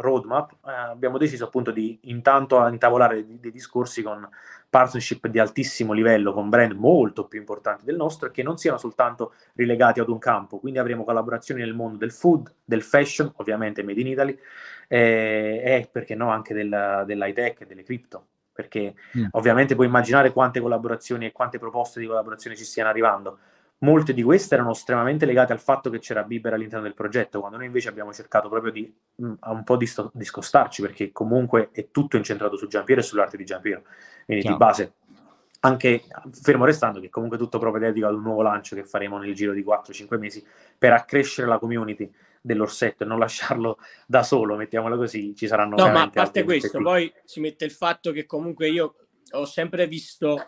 [SPEAKER 1] roadmap, eh, abbiamo deciso appunto di intanto intavolare dei, dei, discorsi con partnership di altissimo livello, con brand molto più importanti del nostro e che non siano soltanto rilegati ad un campo. Quindi avremo collaborazioni nel mondo del food, del fashion, ovviamente made in Italy, eh, e perché no anche del, dell'high tech e delle cripto. Perché mm. ovviamente puoi immaginare quante collaborazioni e quante proposte di collaborazione ci stiano arrivando molte di queste erano estremamente legate al fatto che c'era Bieber all'interno del progetto, quando noi invece abbiamo cercato proprio di mh, mm, un po' di discostarci, perché comunque è tutto incentrato su Giampiero e sull'arte di Giampiero. Quindi Chiaro. di base, anche fermo restando che comunque tutto propedeutico ad un nuovo lancio che faremo nel giro di 4-5 mesi per accrescere la community dell'orsetto e non lasciarlo da solo, mettiamolo così, ci saranno...
[SPEAKER 3] No, ma a parte questo, poi si mette il fatto che comunque io ho sempre visto,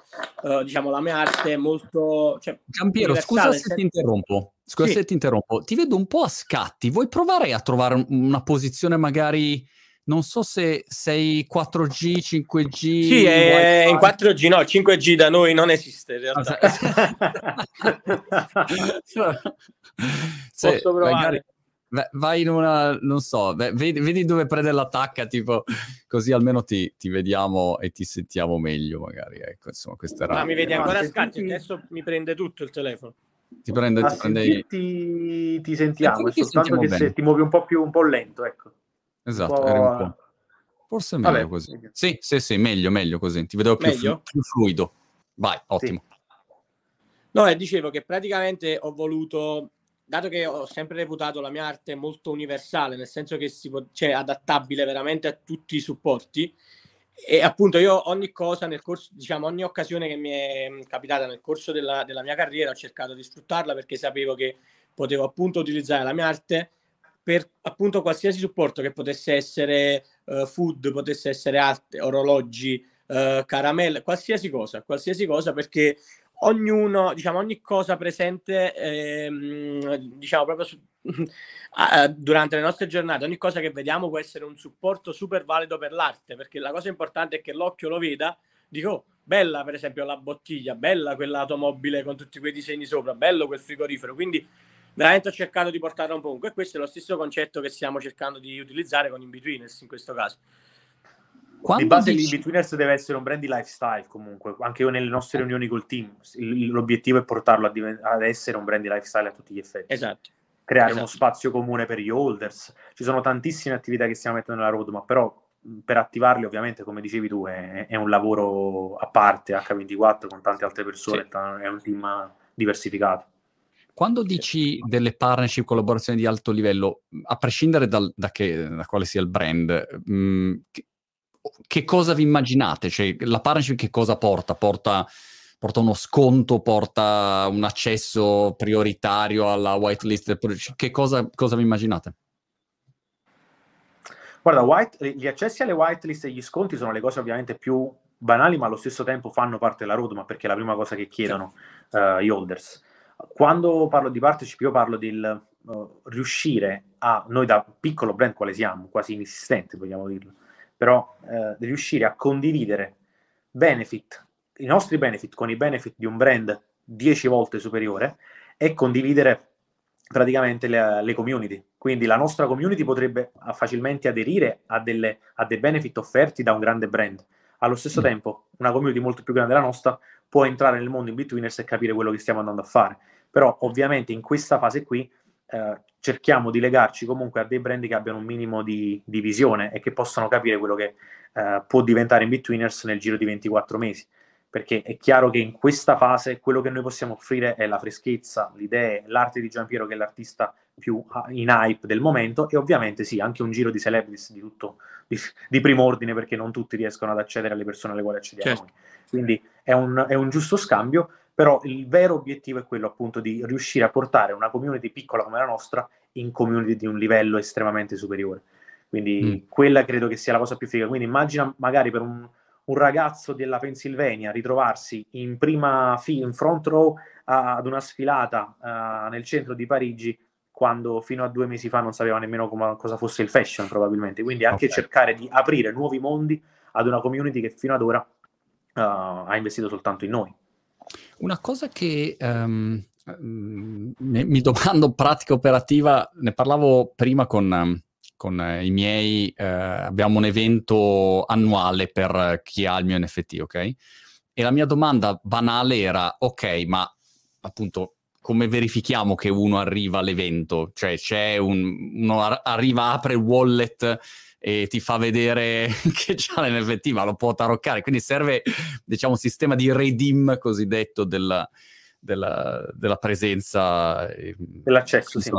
[SPEAKER 3] uh, diciamo, la mia arte molto... Cioè,
[SPEAKER 2] Giampiero, scusa se ti interrompo. Scusa sì. se ti interrompo. Ti vedo un po' a scatti. Vuoi provare a trovare una posizione magari... Non so se sei 4G, 5G.
[SPEAKER 3] Sì, è in 4G, no, 5G da noi non esiste in realtà. [laughs] [laughs]
[SPEAKER 2] Posso provare. Magari vai in una, non so, vedi, vedi dove prende l'attacca, tipo, così almeno ti, ti, vediamo e ti sentiamo meglio, magari. Ecco, insomma, questa era...
[SPEAKER 3] Ma mi vedi ancora scacchi, adesso mi prende tutto il telefono.
[SPEAKER 2] Ti prende, ti, prende...
[SPEAKER 1] ti, ti sentiamo, è soltanto che se ti muovi un po' più, un po' lento, ecco.
[SPEAKER 2] Esatto, po'... Forse è meglio Vabbè, così. Sì, sì, sì, meglio, meglio così. Ti vedo più, flu- più fluido. Vai, ottimo. Sì.
[SPEAKER 3] No, e dicevo che praticamente ho voluto dato che ho sempre reputato la mia arte molto universale, nel senso che si può, cioè adattabile veramente a tutti i supporti, e appunto io ogni cosa nel corso, diciamo, ogni occasione che mi è capitata nel corso della, della mia carriera ho cercato di sfruttarla perché sapevo che potevo appunto utilizzare la mia arte per appunto qualsiasi supporto che potesse essere uh, food, potesse essere arte, orologi, uh, caramelle, qualsiasi cosa, qualsiasi cosa perché ognuno, diciamo, ogni cosa presente, ehm, diciamo, proprio su, [laughs] durante le nostre giornate, ogni cosa che vediamo può essere un supporto super valido per l'arte, perché la cosa importante è che l'occhio lo veda, dico, oh, bella per esempio la bottiglia, bella quell'automobile con tutti quei disegni sopra, bello quel frigorifero, quindi veramente ho cercato di portarla un po' e questo è lo stesso concetto che stiamo cercando di utilizzare con In-Betweeners in questo caso.
[SPEAKER 1] Quando di base dici... l'Inbetweeners deve essere un brand di lifestyle comunque, anche io nelle nostre riunioni col team, l'obiettivo è portarlo diven- ad essere un brand di lifestyle a tutti gli effetti.
[SPEAKER 3] Esatto.
[SPEAKER 1] Creare
[SPEAKER 3] esatto.
[SPEAKER 1] uno spazio comune per gli holders. Ci sono tantissime attività che stiamo mettendo nella roadmap, però per attivarli ovviamente, come dicevi tu, è, è un lavoro a parte H24 con tante altre persone, sì. è un team diversificato.
[SPEAKER 2] Quando dici delle partnership, collaborazioni di alto livello, a prescindere dal, da, che, da, quale sia il brand, mh, che, cosa vi immaginate? Cioè, la partnership che cosa porta? Porta, porta uno sconto, porta un accesso prioritario alla whitelist? Che cosa, cosa vi immaginate?
[SPEAKER 1] Guarda, white, gli accessi alle whitelist e gli sconti sono le cose ovviamente più banali, ma allo stesso tempo fanno parte della roadmap perché è la prima cosa che chiedono uh, gli holders. Quando parlo di partnership, io parlo di uh, riuscire a, noi da piccolo brand quale siamo, quasi inesistente vogliamo dirlo, però di riuscire a condividere benefit, i nostri benefit con i benefit di un brand 10 volte superiore e condividere praticamente le, le, community. Quindi la nostra community potrebbe facilmente aderire a, delle, a dei benefit offerti da un grande brand. Allo stesso mm. tempo, una community molto più grande della nostra può entrare nel mondo in betweeners e capire quello che stiamo andando a fare. Però ovviamente in questa fase qui eh, cerchiamo di legarci comunque a dei brand che abbiano un minimo di, di visione e che possano capire quello che eh, può diventare in betweeners nel giro di 24 mesi. Perché è chiaro che in questa fase quello che noi possiamo offrire è la freschezza, le idee, l'arte di Giampiero che è l'artista più in hype del momento e ovviamente sì, anche un giro di celebrities di tutto di, di primo ordine perché non tutti riescono ad accedere alle persone alle quali accediamo certo. Quindi è un, è un giusto scambio, però il vero obiettivo è quello appunto di riuscire a portare una community piccola come la nostra in community di un livello estremamente superiore. Quindi mm. quella credo che sia la cosa più figa. Quindi immagina magari per un, un ragazzo della Pennsylvania ritrovarsi in prima fi- in front row uh, ad una sfilata uh, nel centro di Parigi quando fino a due mesi fa non sapeva nemmeno come, cosa fosse il fashion probabilmente. Quindi anche okay. cercare di aprire nuovi mondi ad una community che fino ad ora uh, ha investito soltanto in noi.
[SPEAKER 2] Una cosa che um, mi domando pratica operativa, ne parlavo prima con, con i miei, uh, abbiamo un evento annuale per chi ha il mio NFT, ok? E la mia domanda banale era, ok, ma appunto come verifichiamo che uno arriva all'evento? Cioè c'è un, uno arriva, apre il wallet e ti fa vedere [laughs] che c'ha l'NFT, ma lo può taroccare. Quindi serve, diciamo, un sistema di redeem cosiddetto della, della, della presenza.
[SPEAKER 1] Dell'accesso, sì.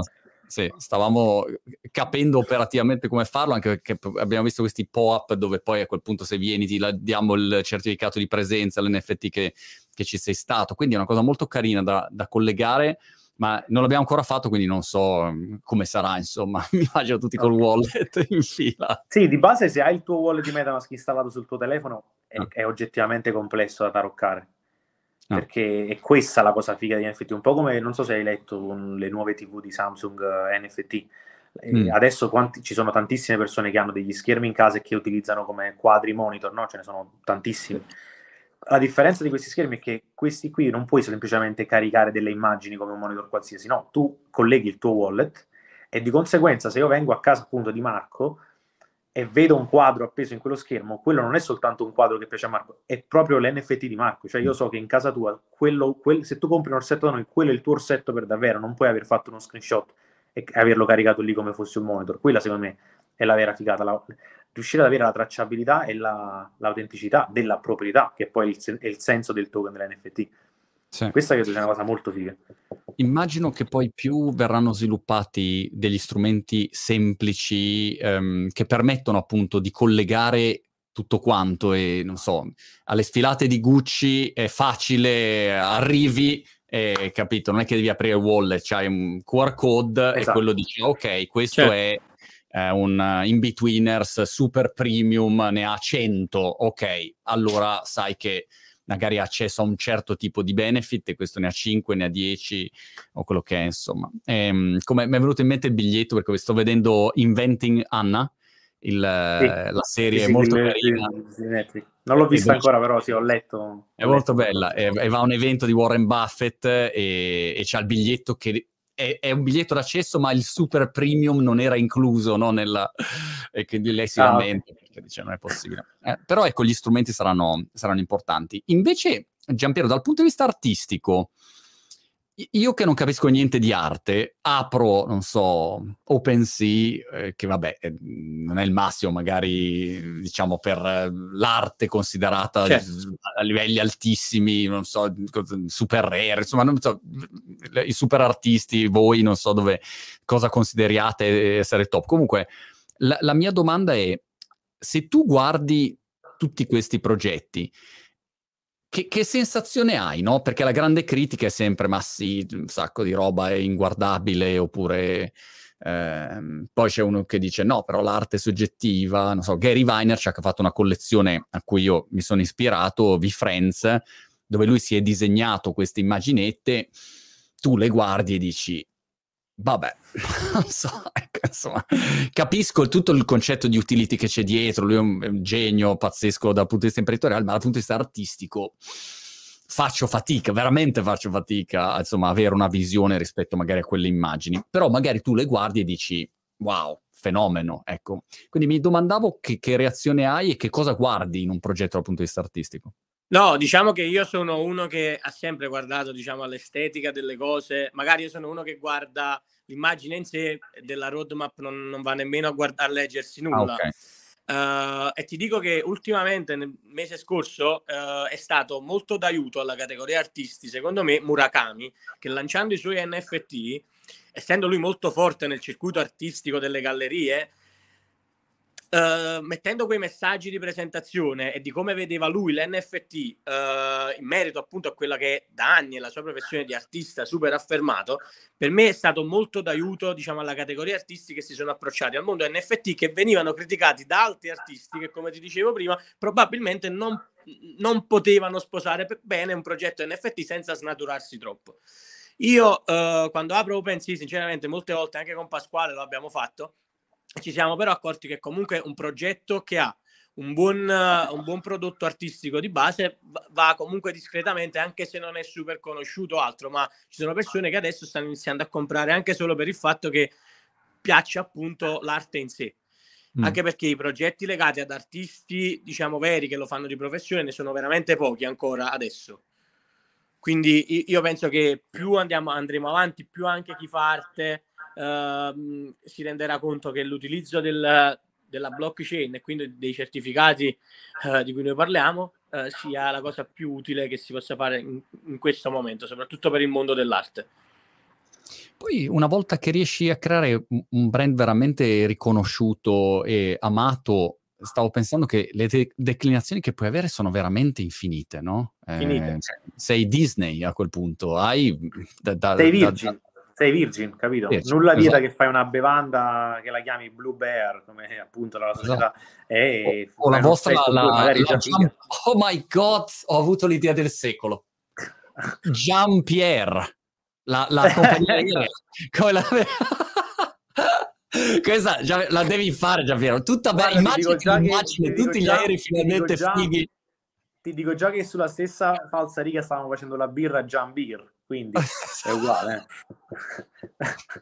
[SPEAKER 2] Sì, stavamo capendo operativamente come farlo, anche perché abbiamo visto questi POAP dove poi a quel punto se vieni ti diamo il certificato di presenza, l'NFT che, che ci sei stato. Quindi è una cosa molto carina da, da collegare ma non l'abbiamo ancora fatto, quindi non so mm, come sarà, insomma, [laughs] mi immagino tutti col wallet in fila.
[SPEAKER 1] Sì, di base se hai il tuo wallet di Metamask installato sul tuo telefono è, ah. è oggettivamente complesso da taroccare. Ah. Perché è questa la cosa figa di NFT, un po' come, non so se hai letto le nuove TV di Samsung uh, eh, NFT. Mm. Adesso quanti, ci sono tantissime persone che hanno degli schermi in casa e che utilizzano come quadri monitor, no? Ce ne sono tantissimi. La differenza di questi schermi è che questi qui non puoi semplicemente caricare delle immagini come un monitor qualsiasi, no, tu colleghi il tuo wallet e di conseguenza se io vengo a casa appunto di Marco e vedo un quadro appeso in quello schermo, quello non è soltanto un quadro che piace a Marco, è proprio l'NFT di Marco. Cioè io so che in casa tua, quello, quel, se tu compri un orsetto da noi, quello è il tuo orsetto per davvero, non puoi aver fatto uno screenshot e averlo caricato lì come fosse un monitor. Quella secondo me è la vera figata, la, riuscire ad avere la tracciabilità e la, l'autenticità della proprietà, che poi è il, è il senso del token dell'NFT. Sì. Questa credo sia una cosa molto figa.
[SPEAKER 2] Immagino che poi più verranno sviluppati degli strumenti semplici um, che permettono appunto di collegare tutto quanto e non so, alle sfilate di Gucci è facile, arrivi e capito, non è che devi aprire il wallet, c'hai un QR code esatto. e quello dice ok, questo certo. è eh, un in-betweeners super premium, ne ha 100, ok, allora sai che magari ha accesso a un certo tipo di benefit e questo ne ha 5, ne ha 10 o quello che è, insomma. Ehm, come mi è venuto in mente il biglietto perché sto vedendo Inventing Anna, il, sì. la serie sì, è molto carina.
[SPEAKER 1] non l'ho vista ancora, però sì, ho letto.
[SPEAKER 2] È molto bella. E, e, va a un evento di Warren Buffett e, e c'ha il biglietto che è, è, un biglietto d'accesso, ma il super premium non era incluso no, nella... e quindi lei si ah, lamenta perché dice non è possibile. Eh, però ecco, gli strumenti saranno, saranno importanti. Invece, Giampiero, dal punto di vista artistico, io che non capisco niente di arte, apro, non so, OpenSea, eh, che vabbè, eh, non è il massimo magari, diciamo, per eh, l'arte considerata certo. a livelli altissimi, non so, super rare, insomma, non so, i super artisti, voi non so dove, cosa consideriate essere top. Comunque, la, la mia domanda è, se tu guardi tutti questi progetti, che, che, sensazione hai, no? Perché la grande critica è sempre, ma sì, un sacco di roba è inguardabile, oppure ehm, poi c'è uno che dice no, però l'arte è soggettiva, non so, Gary Vaynerchuk ha fatto una collezione a cui io mi sono ispirato, V-Friends, dove lui si è disegnato queste immaginette, tu le guardi e dici, Vabbè, [laughs] non so, ecco, insomma, capisco tutto il concetto di utility che c'è dietro, lui è un, è un, genio pazzesco dal punto di vista imprenditoriale, ma dal punto di vista artistico faccio fatica, veramente faccio fatica, insomma, avere una visione rispetto magari a quelle immagini, però magari tu le guardi e dici, wow, fenomeno, ecco. Quindi mi domandavo che, che reazione hai e che cosa guardi in un progetto dal punto di vista artistico.
[SPEAKER 3] No, diciamo che io sono uno che ha sempre guardato, diciamo, all'estetica delle cose. Magari io sono uno che guarda l'immagine in sé della roadmap, non, non va nemmeno a, guardare, a leggersi ah, nulla. Ah, okay. Uh, e ti dico che ultimamente, nel mese scorso, uh, è stato molto d'aiuto alla categoria artisti, secondo me, Murakami, che lanciando i suoi NFT, essendo lui molto forte nel circuito artistico delle gallerie, Uh, mettendo quei messaggi di presentazione e di come vedeva lui l'NFT uh, eh, in merito appunto a quella che è da anni la sua professione di artista super affermato, per me è stato molto d'aiuto diciamo alla categoria artisti che si sono approcciati al mondo NFT che venivano criticati da altri artisti che come ti dicevo prima probabilmente non, non potevano sposare bene un progetto NFT senza snaturarsi troppo. Io uh, quando apro OpenSea sinceramente molte volte anche con Pasquale lo abbiamo fatto ci siamo però accorti che comunque un progetto che ha un buon, un buon prodotto artistico di base va comunque discretamente, anche se non è super conosciuto altro, ma ci sono persone che adesso stanno iniziando a comprare anche solo per il fatto che piaccia appunto l'arte in sé. Mm. Anche perché i progetti legati ad artisti, diciamo veri, che lo fanno di professione, ne sono veramente pochi ancora adesso. Quindi io penso che più andiamo, andremo avanti, più anche chi fa arte uh, si renderà conto che l'utilizzo del, della blockchain e quindi dei certificati uh, di cui noi parliamo uh, sia la cosa più utile che si possa fare in, in questo momento, soprattutto per il mondo dell'arte.
[SPEAKER 2] Poi una volta che riesci a creare un brand veramente riconosciuto e amato, stavo pensando che le de- declinazioni che puoi avere sono veramente infinite, no? Eh, sei Disney a quel punto, hai
[SPEAKER 1] da, da, sei Virgin. Da, sei virgin, capito? Virgin, Nulla esatto. vieta che fai una bevanda che la chiami Blue Bear, come appunto la società esatto.
[SPEAKER 2] è. O, o la vostra, la, la, la Jean... oh my god, ho avuto l'idea del secolo. Jean Pierre, la, la compagnia. [laughs] Come la... [laughs] Questa già, la devi fare, Giampiero. Tutta bella. Immagini, immagini tutti gli aerei finalmente già, fighi.
[SPEAKER 1] Ti dico già che sulla stessa falsa riga stavamo facendo la birra Jean Beer quindi è uguale.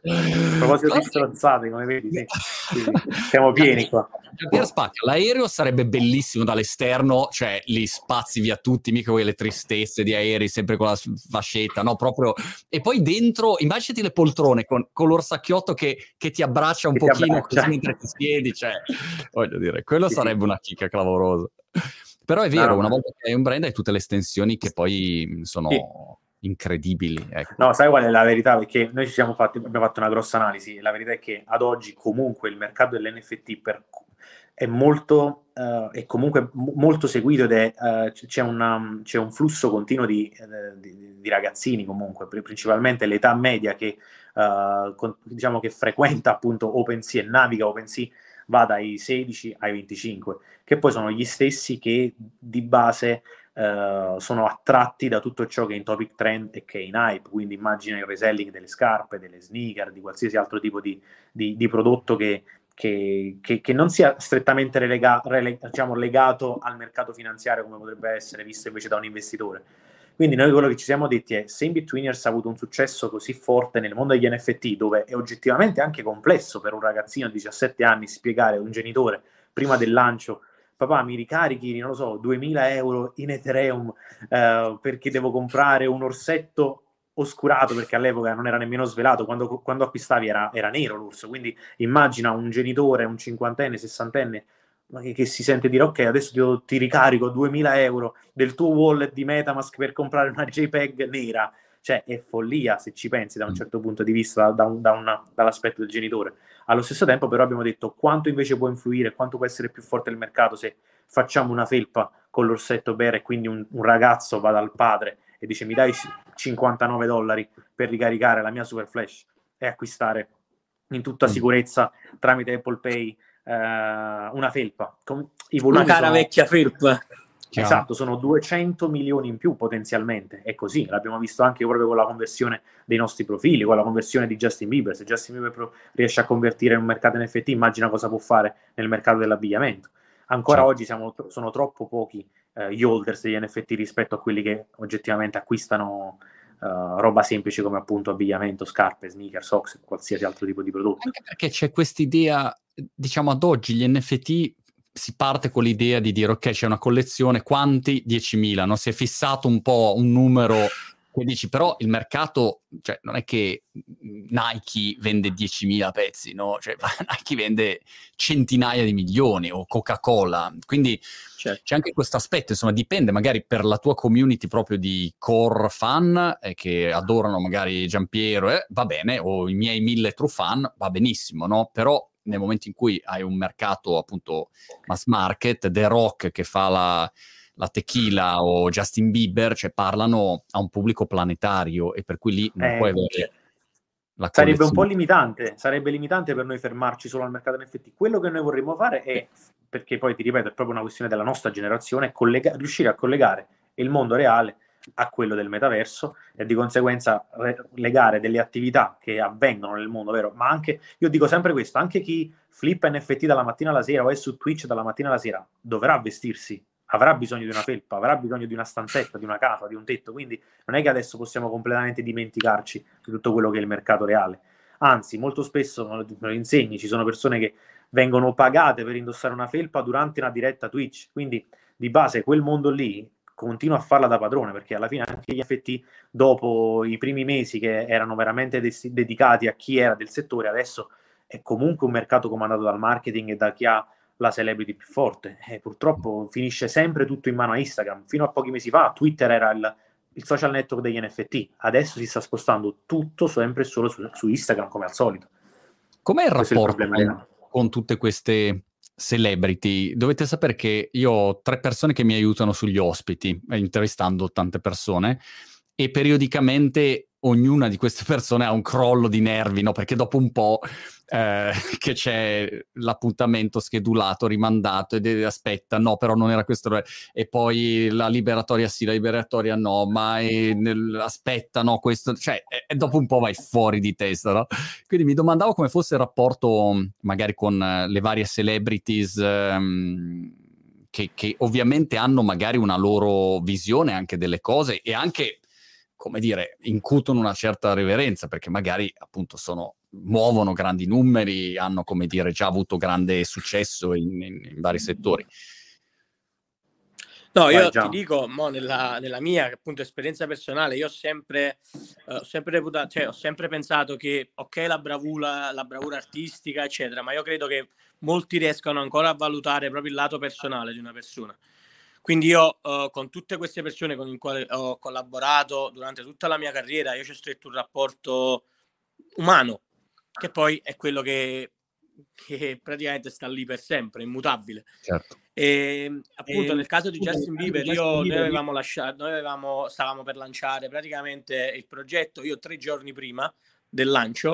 [SPEAKER 1] Eh. [laughs] a proposito di stronzate, come vedi, sì. siamo pieni qua.
[SPEAKER 2] Spazio, l'aereo sarebbe bellissimo dall'esterno, cioè li spazi via tutti, mica quelle tristezze di aerei, sempre con la fascetta, no? Proprio... E poi dentro, immaginati le poltrone con, con l'orsacchiotto che, che, ti abbraccia un che pochino così mentre ti siedi, cioè, voglio dire, quello sarebbe una chicca clamorosa. Però è vero, no, una volta che hai un brand hai tutte le estensioni che poi sono... Sì incredibili. Ecco.
[SPEAKER 1] No, sai qual è la verità? Perché noi ci siamo fatti, abbiamo fatto una grossa analisi. La verità è che ad oggi comunque il mercato dell'NFT per, è molto, uh, è comunque molto seguito ed è, uh, c'è, una, c'è, un flusso continuo di, uh, di, di, ragazzini comunque, principalmente l'età media che, con, diciamo che frequenta appunto OpenSea e naviga OpenSea va dai 16 ai 25, che poi sono gli stessi che di base Uh, sono attratti da tutto ciò che è in topic trend e che è in hype, quindi immagina il reselling delle scarpe, delle sneaker, di qualsiasi altro tipo di, di, di prodotto che, che, che, che, non sia strettamente relega, rele, diciamo, legato al mercato finanziario come potrebbe essere visto invece da un investitore. Quindi noi quello che ci siamo detti è se Inbetweeners ha avuto un successo così forte nel mondo degli NFT, dove è oggettivamente anche complesso per un ragazzino di 17 anni spiegare a un genitore prima del lancio papà mi ricarichi, non lo so, 2000 euro in Ethereum eh, perché devo comprare un orsetto oscurato perché all'epoca non era nemmeno svelato, quando, quando acquistavi era, era, nero l'urso, quindi immagina un genitore, un cinquantenne, sessantenne, che, che, si sente dire ok adesso ti, ti, ricarico 2000 euro del tuo wallet di Metamask per comprare una JPEG nera, cioè è follia se ci pensi da un mm. certo punto di vista, da un, da una, dall'aspetto del genitore. Allo stesso tempo però abbiamo detto quanto invece può influire, quanto può essere più forte il mercato se facciamo una felpa con l'orsetto bere e quindi un, un ragazzo va dal padre e dice mi dai 59 dollari per ricaricare la mia Super Flash e acquistare in tutta mm. sicurezza tramite Apple Pay eh, una felpa.
[SPEAKER 3] una cara sono... vecchia felpa.
[SPEAKER 1] Esatto, sono 200 milioni in più potenzialmente, è così, l'abbiamo visto anche proprio con la conversione dei nostri profili, con la conversione di Justin Bieber, se Justin Bieber riesce a convertire in un mercato NFT, immagina cosa può fare nel mercato dell'abbigliamento. Ancora certo. oggi siamo, sono troppo pochi eh, gli holders degli NFT rispetto a quelli che oggettivamente acquistano uh, roba semplice come appunto abbigliamento, scarpe, sneaker, socks, qualsiasi altro tipo di prodotto.
[SPEAKER 2] Anche perché c'è quest'idea, diciamo ad oggi gli NFT si parte con l'idea di dire ok c'è una collezione, quanti? 10.000, no? si è fissato un po' un numero che dici però il mercato, cioè non è che Nike vende 10.000 pezzi, no? Cioè, [laughs] Nike vende centinaia di milioni o Coca-Cola, quindi certo. c'è anche questo aspetto, insomma dipende magari per la tua community proprio di core fan eh, che adorano magari Giampiero, eh, va bene, o i miei mille true fan, va benissimo, no? Però nel momento in cui hai un mercato appunto mass market, The Rock che fa la la tequila o Justin Bieber, cioè parlano a un pubblico planetario e per cui lì non eh, puoi avere
[SPEAKER 1] la Sarebbe un po' limitante, sarebbe limitante per noi fermarci solo al mercato NFT. Quello che noi vorremmo fare è, perché poi ti ripeto, è proprio una questione della nostra generazione, collega- riuscire a collegare il mondo reale a quello del metaverso e di conseguenza re- legare delle attività che avvengono nel mondo vero, ma anche, io dico sempre questo, anche chi flippa NFT dalla mattina alla sera o è su Twitch dalla mattina alla sera dovrà vestirsi avrà bisogno di una felpa, avrà bisogno di una stanzetta, di una casa, di un tetto, quindi non è che adesso possiamo completamente dimenticarci di tutto quello che è il mercato reale. Anzi, molto spesso, me lo insegni, ci sono persone che vengono pagate per indossare una felpa durante una diretta Twitch, quindi di base quel mondo lì continua a farla da padrone perché alla fine anche gli FT dopo i primi mesi che erano veramente des- dedicati a chi era del settore adesso è comunque un mercato comandato dal marketing e da chi ha la celebrity più forte. E purtroppo finisce sempre tutto in mano a Instagram. Fino a pochi mesi fa Twitter era il, il social network degli NFT, adesso si sta spostando tutto sempre e solo su, su Instagram come al solito.
[SPEAKER 2] Com'è il Questo rapporto il con tutte queste celebrity, dovete sapere che io ho tre persone che mi aiutano sugli ospiti, eh, intervistando tante persone, e periodicamente ognuna di queste [laughs] persone ha un crollo di nervi, no? Perché dopo un po' eh, [laughs] che c'è l'appuntamento schedulato, rimandato ed aspetta, no, però non era questo, e poi la liberatoria sì, la liberatoria no, ma nel, aspetta, no, questo, cioè, e, dopo un po' vai fuori di testa, no? Quindi mi domandavo come fosse il rapporto magari con eh, le varie celebrities. Ehm, che, che, ovviamente hanno magari una loro visione anche delle cose e anche come dire, incutono una certa reverenza perché magari appunto sono, muovono grandi numeri, hanno come dire già avuto grande successo in, in, in vari settori.
[SPEAKER 3] No, io ti dico, mo, nella, nella, mia appunto, esperienza personale, io ho sempre, ho, sempre reputato, cioè, ho sempre pensato che, ok, la bravura, la bravura artistica, eccetera, ma io credo che molti riescano ancora a valutare proprio il lato personale di una persona. Quindi io uh, con tutte queste persone con le quali ho collaborato durante tutta la mia carriera, io ci ho stretto un rapporto umano, che poi è quello che, che praticamente sta lì per sempre, immutabile. Certo. E appunto e, nel caso di Justin Bieber, io, noi avevamo lasciato, noi avevamo, stavamo per lanciare praticamente il progetto, io tre giorni prima del lancio,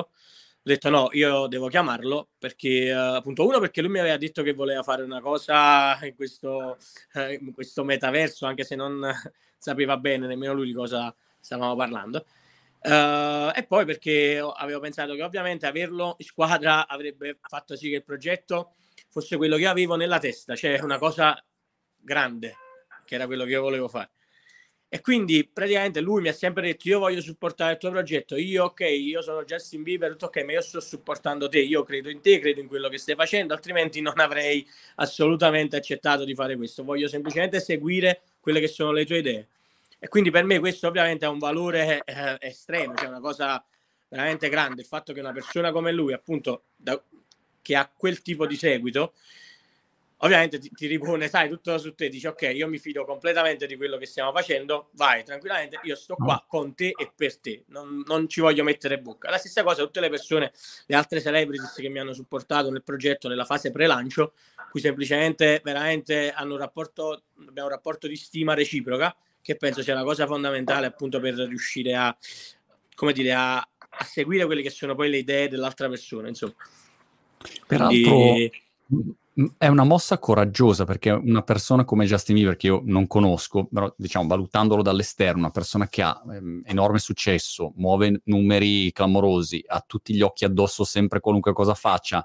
[SPEAKER 3] ho detto no, io devo chiamarlo perché, uh, appunto, uno perché lui mi aveva detto che voleva fare una cosa in questo, uh, in questo metaverso, anche se non sapeva bene nemmeno lui di cosa stavamo parlando. Uh, e poi perché avevo pensato che ovviamente averlo in squadra avrebbe fatto sì che il progetto fosse quello che avevo nella testa, cioè una cosa grande, che era quello che io volevo fare. E quindi praticamente lui mi ha sempre detto: Io voglio supportare il tuo progetto. Io, ok, io sono Justin Bieber, tutto ok, ma io sto supportando te. Io credo in te, credo in quello che stai facendo, altrimenti non avrei assolutamente accettato di fare questo. Voglio semplicemente seguire quelle che sono le tue idee. E quindi per me questo ovviamente ha un valore eh, estremo, cioè una cosa veramente grande. Il fatto che una persona come lui, appunto, da, che ha quel tipo di seguito, ovviamente ti, ti ripone, sai, tutto su te, dici ok, io mi fido completamente di quello che stiamo facendo, vai tranquillamente, io sto qua con te e per te, non, non ci voglio mettere bocca. La stessa cosa tutte le persone, le altre celebrities che mi hanno supportato nel progetto nella fase pre-lancio, cui semplicemente veramente hanno un rapporto, abbiamo un rapporto di stima reciproca, che penso sia la cosa fondamentale appunto per riuscire a, come dire, a, a seguire quelle che sono poi le idee dell'altra persona, insomma.
[SPEAKER 2] Peraltro Quindi... è una mossa coraggiosa perché una persona come Justin Bieber, che io non conosco, però diciamo valutandolo dall'esterno, una persona che ha ehm, enorme successo, muove numeri clamorosi, ha tutti gli occhi addosso sempre qualunque cosa faccia,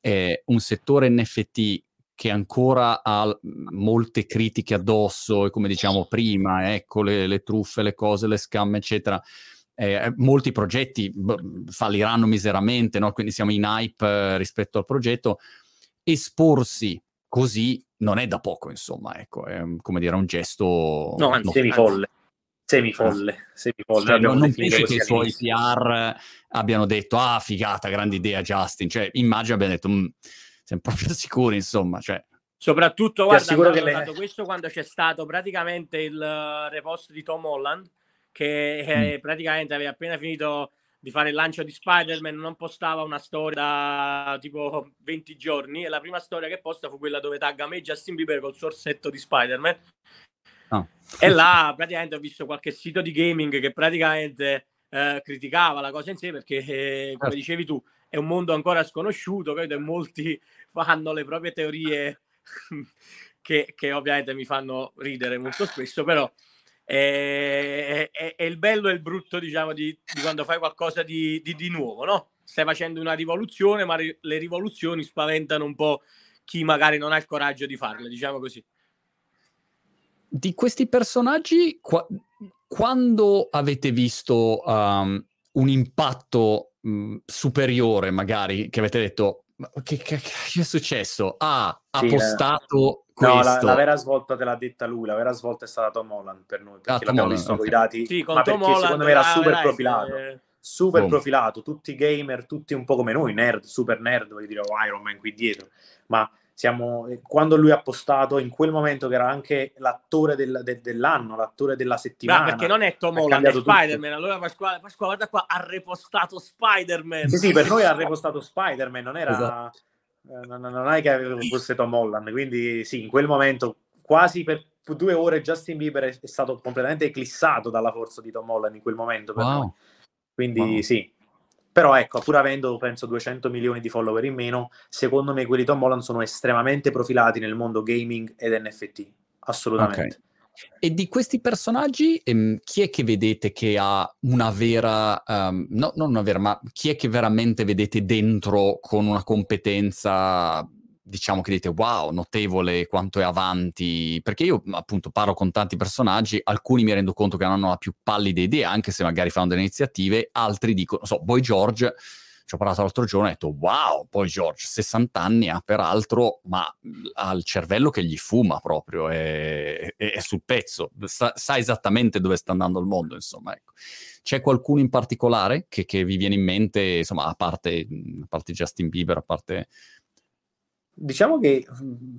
[SPEAKER 2] eh, un settore NFT che ancora ha molte critiche addosso e come diciamo prima, ecco le, le truffe, le cose, le scam, eccetera eh, eh, molti progetti b- falliranno miseramente, no? quindi siamo in hype eh, rispetto al progetto. Esporsi così non è da poco, insomma, ecco, è come dire un gesto...
[SPEAKER 1] No, anzi, semifolle. Semifolle, semifolle.
[SPEAKER 2] Cioè, non, non penso che i suoi PR abbiano detto, ah, figata, grande idea Justin. Cioè, immagino abbiano detto, mm, siamo proprio [laughs] sicuri, insomma, cioè...
[SPEAKER 3] Soprattutto, guarda, hanno che le... questo quando c'è stato praticamente il uh, repost di Tom Holland, che eh, praticamente aveva appena finito di fare il lancio di Spider-Man, non postava una storia da tipo 20 giorni e la prima storia che posta fu quella dove tagga me Justin Bieber col sorsetto di Spider-Man. Oh. E là praticamente ho visto qualche sito di gaming che praticamente eh, criticava la cosa in sé perché, eh, come certo. dicevi tu, è un mondo ancora sconosciuto, credo, e molti fanno le proprie teorie [laughs] che, che ovviamente mi fanno ridere molto spesso, però è, è, è, il bello e il brutto, diciamo, di, di quando fai qualcosa di, di, di, nuovo, no? Stai facendo una rivoluzione, ma ri, le rivoluzioni spaventano un po' chi magari non ha il coraggio di farle, diciamo così.
[SPEAKER 2] Di questi personaggi, qua, quando avete visto um, un impatto um, superiore, magari, che avete detto, che, che, che è successo? Ah, ha sì, postato
[SPEAKER 1] No, la, la, vera svolta te l'ha detta lui, la vera svolta è stata Tom Holland per noi, perché ah, l'abbiamo visto okay. con i dati, sì, ma Tom perché Holland secondo me era super profilato, eh... super oh. profilato, tutti gamer, tutti un po' come noi, nerd, super nerd, voglio dire, oh, Iron Man qui dietro, ma siamo, quando lui ha postato in quel momento che era anche l'attore del, de, dell'anno, l'attore della settimana.
[SPEAKER 3] Ma perché non è Tom Holland, è Spider-Man, allora Pasquale, Pasquale, guarda qua, ha repostato Spider-Man.
[SPEAKER 1] Sì, sì, per noi ha repostato Spider-Man, non era... Esatto eh, non, non è che fosse Tom Holland, quindi sì, in quel momento quasi per due ore Justin Bieber è, è stato completamente eclissato dalla forza di Tom Holland in quel momento per wow. noi. Quindi wow. sì, però ecco, pur avendo penso 200 milioni di follower in meno, secondo me quelli di Tom Holland sono estremamente profilati nel mondo gaming ed NFT, assolutamente. Okay.
[SPEAKER 2] E di questi personaggi, ehm, chi è che vedete che ha una vera, um, no, non una vera, ma chi è che veramente vedete dentro con una competenza, diciamo che dite wow, notevole quanto è avanti? Perché io appunto parlo con tanti personaggi, alcuni mi rendo conto che non hanno la più pallida idea, anche se magari fanno delle iniziative, altri dicono, non so, Boy George ci ho parlato l'altro giorno e ho detto wow, poi George 60 anni ha peraltro, ma ha il cervello che gli fuma proprio, è, è, è sul pezzo, sa, sa, esattamente dove sta andando il mondo, insomma. Ecco. C'è qualcuno in particolare che, che, vi viene in mente, insomma, a parte, a parte Justin Bieber, a parte...
[SPEAKER 1] Diciamo che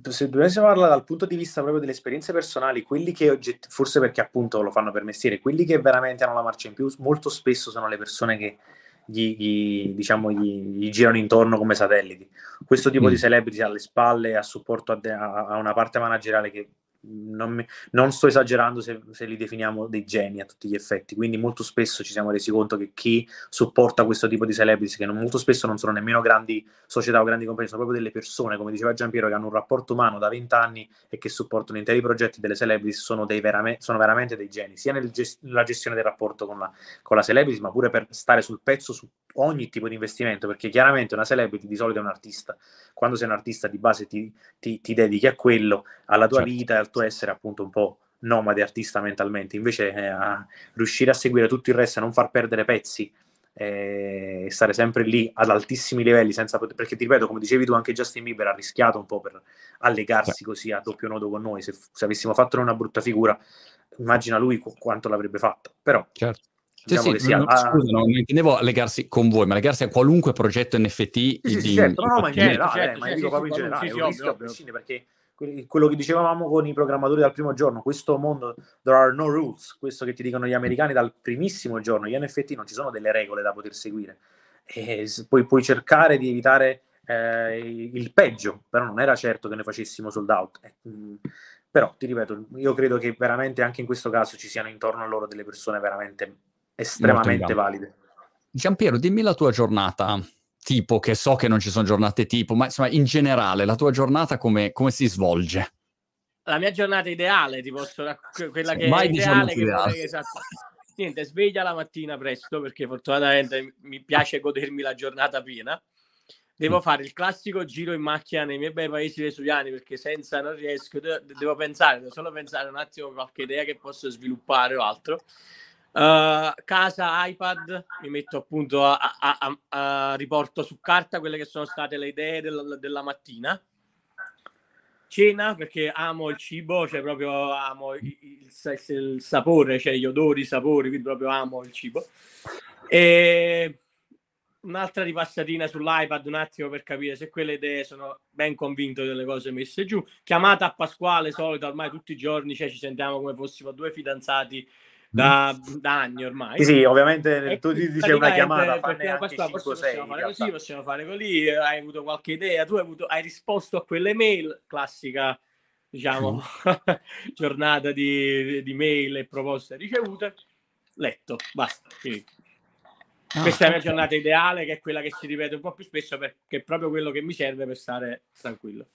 [SPEAKER 1] se dovessimo parlare dal punto di vista proprio delle esperienze personali, quelli che ogget- forse perché appunto lo fanno per mestiere, quelli che veramente hanno la marcia in più, molto spesso sono le persone che gli, gli, diciamo, gli, gli, girano intorno come satelliti. Questo tipo mm. di celebrity alle spalle a supporto a, a, a una parte manageriale che non, mi, non, sto esagerando se, se, li definiamo dei geni a tutti gli effetti, quindi molto spesso ci siamo resi conto che chi supporta questo tipo di celebrity, che non, molto spesso non sono nemmeno grandi società o grandi compagnie, sono proprio delle persone, come diceva Giampiero, che hanno un rapporto umano da vent'anni e che supportano interi progetti delle celebrity, sono, veramente, sono veramente dei geni, sia nel gest- nella gestione del rapporto con la, con la celebrity, ma pure per stare sul pezzo su ogni tipo di investimento, perché chiaramente una celebrity di solito è un artista, quando sei un artista di base ti, ti, ti dedichi a quello, alla tua certo. vita, al tuo essere appunto un po' nomade artista mentalmente, invece eh, a riuscire a seguire tutto il resto e non far perdere pezzi e stare sempre lì ad altissimi livelli senza poter, perché ti ripeto come dicevi tu anche Justin Bieber ha rischiato un po' per allegarsi sì. così a doppio nodo con noi se, se avessimo fatto una brutta figura immagina lui qu- quanto l'avrebbe fatto però
[SPEAKER 2] certo. Diciamo sì, sì, sia, no, scusa, non intendevo legarsi con voi, ma legarsi a qualunque progetto NFT.
[SPEAKER 1] Sì, di, sì, certo, no, no, ma in generale, certo, eh, ma dico proprio in generale, è un rischio perché quello che dicevamo con i programmatori dal primo giorno, questo mondo, there are no rules, questo che ti dicono gli americani dal primissimo giorno, gli NFT non ci sono delle regole da poter seguire, e puoi, puoi cercare di evitare eh, il peggio, però non era certo che ne facessimo sold out. Eh, mm, però, ti ripeto, io credo che veramente anche in questo caso ci siano intorno a loro delle persone veramente estremamente valide.
[SPEAKER 2] Giampiero, dimmi la tua giornata tipo, che so che non ci sono giornate tipo, ma insomma in generale la tua giornata come, come si svolge?
[SPEAKER 3] La mia giornata ideale, ti posso quella che Mai è ideale, che vorrei, esatto. Niente, sveglia la mattina presto perché fortunatamente mi piace godermi la giornata piena. Devo mm. fare il classico giro in macchina nei miei bei paesi vesuviani perché senza non riesco, devo pensare, devo solo pensare un attimo a qualche idea che posso sviluppare o altro. Uh, casa, iPad, mi metto appunto a, a, a, a, riporto su carta quelle che sono state le idee del, della mattina. Cena perché amo il cibo, cioè proprio amo il, il, il, sapore, cioè gli odori, i sapori, quindi proprio amo il cibo. E un'altra ripassatina sull'iPad un attimo per capire se quelle idee sono ben convinto delle cose messe giù. Chiamata a Pasquale, solito ormai tutti i giorni, cioè ci sentiamo come fossimo due fidanzati da, da, anni ormai.
[SPEAKER 1] Sì, sì ovviamente e tu dici una chiamata, fanne anche 5
[SPEAKER 3] possiamo fare così, possiamo fare così, hai avuto qualche idea, tu hai, avuto, hai risposto a quelle mail, classica diciamo [laughs] giornata di, di, mail e proposte ricevute, letto, basta, finito. Ah, Questa è la mia giornata ideale, che è quella che si ripete un po' più spesso perché è proprio quello che mi serve per stare tranquillo.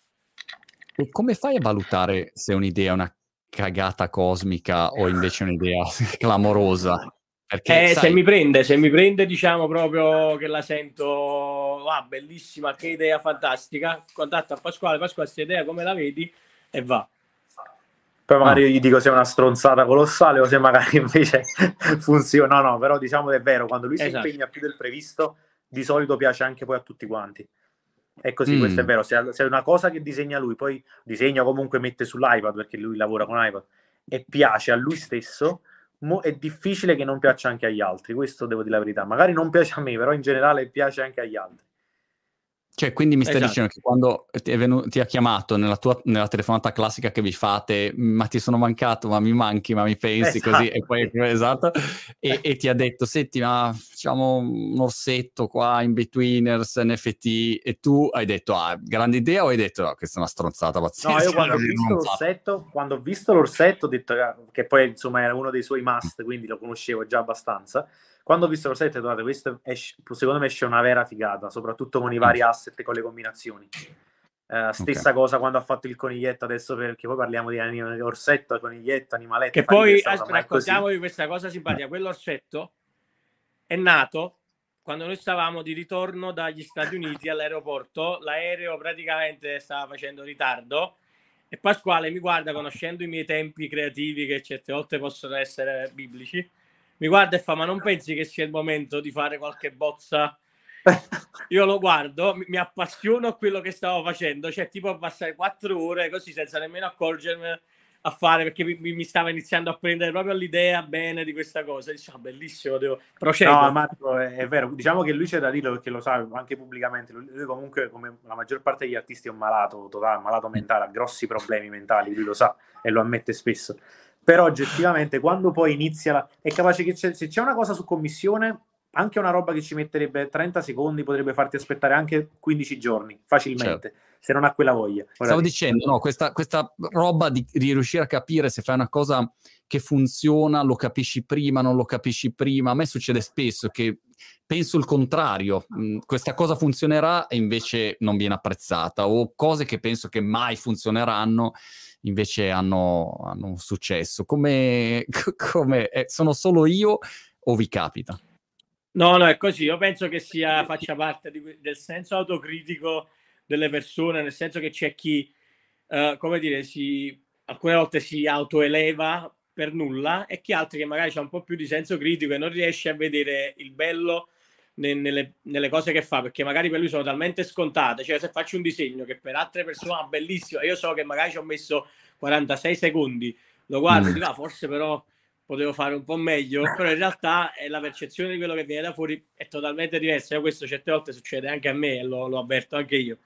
[SPEAKER 2] E come fai a valutare se un'idea è una cagata cosmica o invece un'idea [laughs] clamorosa?
[SPEAKER 3] Perché, eh, sai... se mi prende, se mi prende, diciamo proprio che la sento, ah, bellissima, che idea fantastica, contatto a Pasquale, Pasquale, questa idea come la vedi? E va.
[SPEAKER 1] Poi magari no. gli dico se è una stronzata colossale o se magari [laughs] invece funziona. No, no, però diciamo che è vero, quando lui esatto. si impegna più del previsto, di solito piace anche poi a tutti quanti. È così, mm. questo è mm. vero. Se, è una cosa che disegna lui, poi disegna comunque mette sull'iPad perché lui lavora con iPad e piace a lui stesso, mo- è difficile che non piaccia anche agli altri. Questo devo dire la verità. Magari non piace a me, però in generale piace anche agli altri.
[SPEAKER 2] Cioè, quindi mi stai esatto. dicendo che quando ti, venuto, ti, ha chiamato nella, tua, nella telefonata classica che vi fate, ma ti sono mancato, ma mi manchi, ma mi pensi esatto. così, e poi esatto, e, e, ti ha detto, senti, ma facciamo un orsetto qua in Betweeners, NFT, e tu hai detto, ah, grande idea, o hai detto, no, questa è una stronzata pazzesca?
[SPEAKER 1] No, io [laughs] quando ho visto l'orsetto, quando ho visto l'orsetto, ho detto che poi insomma era uno dei suoi must, quindi lo conoscevo già abbastanza quando ho visto lo set, guardate, questo esce, secondo me esce una vera figata, soprattutto con i vari mm. asset e con le combinazioni. Uh, stessa okay. cosa quando ha fatto il coniglietto adesso perché poi parliamo di anim- orsetto, coniglietto, animaletto.
[SPEAKER 3] Che poi raccontiamovi questa cosa simpatica. [laughs] Quell'orsetto è nato quando noi stavamo di ritorno dagli Stati Uniti all'aeroporto. L'aereo praticamente stava facendo ritardo e Pasquale mi guarda conoscendo i miei tempi creativi che certe volte possono essere biblici mi guarda e fa: Ma non pensi che sia il momento di fare qualche bozza? [laughs] Io lo guardo, mi, mi appassiono a quello che stavo facendo, cioè tipo passare quattro ore così senza nemmeno accorgermi a fare perché mi, mi, stava iniziando a prendere proprio l'idea bene di questa cosa. Diciamo, bellissimo, devo procedere.
[SPEAKER 1] No, Marco, è, è, vero. Diciamo che lui c'è da dirlo perché lo sa anche pubblicamente. Lui, comunque, come la maggior parte degli artisti, è un malato totale, malato mentale, ha grossi problemi mentali, lui lo sa e lo ammette spesso però oggettivamente quando poi inizia la... è capace che c'è, se c'è una cosa su commissione anche una roba che ci metterebbe 30 secondi potrebbe farti aspettare anche 15 giorni facilmente certo. se non ha quella voglia
[SPEAKER 2] Ora stavo dicendo no, questa, questa roba di, di, riuscire a capire se fai una cosa che funziona lo capisci prima non lo capisci prima a me succede spesso che penso il contrario mm, questa cosa funzionerà e invece non viene apprezzata o cose che penso che mai funzioneranno invece hanno, hanno un successo. Come, [laughs] come eh, sono solo io o vi capita?
[SPEAKER 3] No, no, è così. Io penso che sia, faccia parte di, del senso autocritico delle persone, nel senso che c'è chi, uh, come dire, si, alcune volte si autoeleva per nulla e chi altri che magari ha un po' più di senso critico e non riesce a vedere il bello nelle, nelle, cose che fa, perché magari per lui sono talmente scontate. Cioè, se faccio un disegno che per altre persone è bellissimo, io so che magari ci ho messo 46 secondi, lo guardo mm. e dico, ah, forse però potevo fare un po' meglio, [laughs] però in realtà è la percezione di quello che viene da fuori è totalmente diversa. questo certe volte succede anche a me e lo, lo avverto anche io.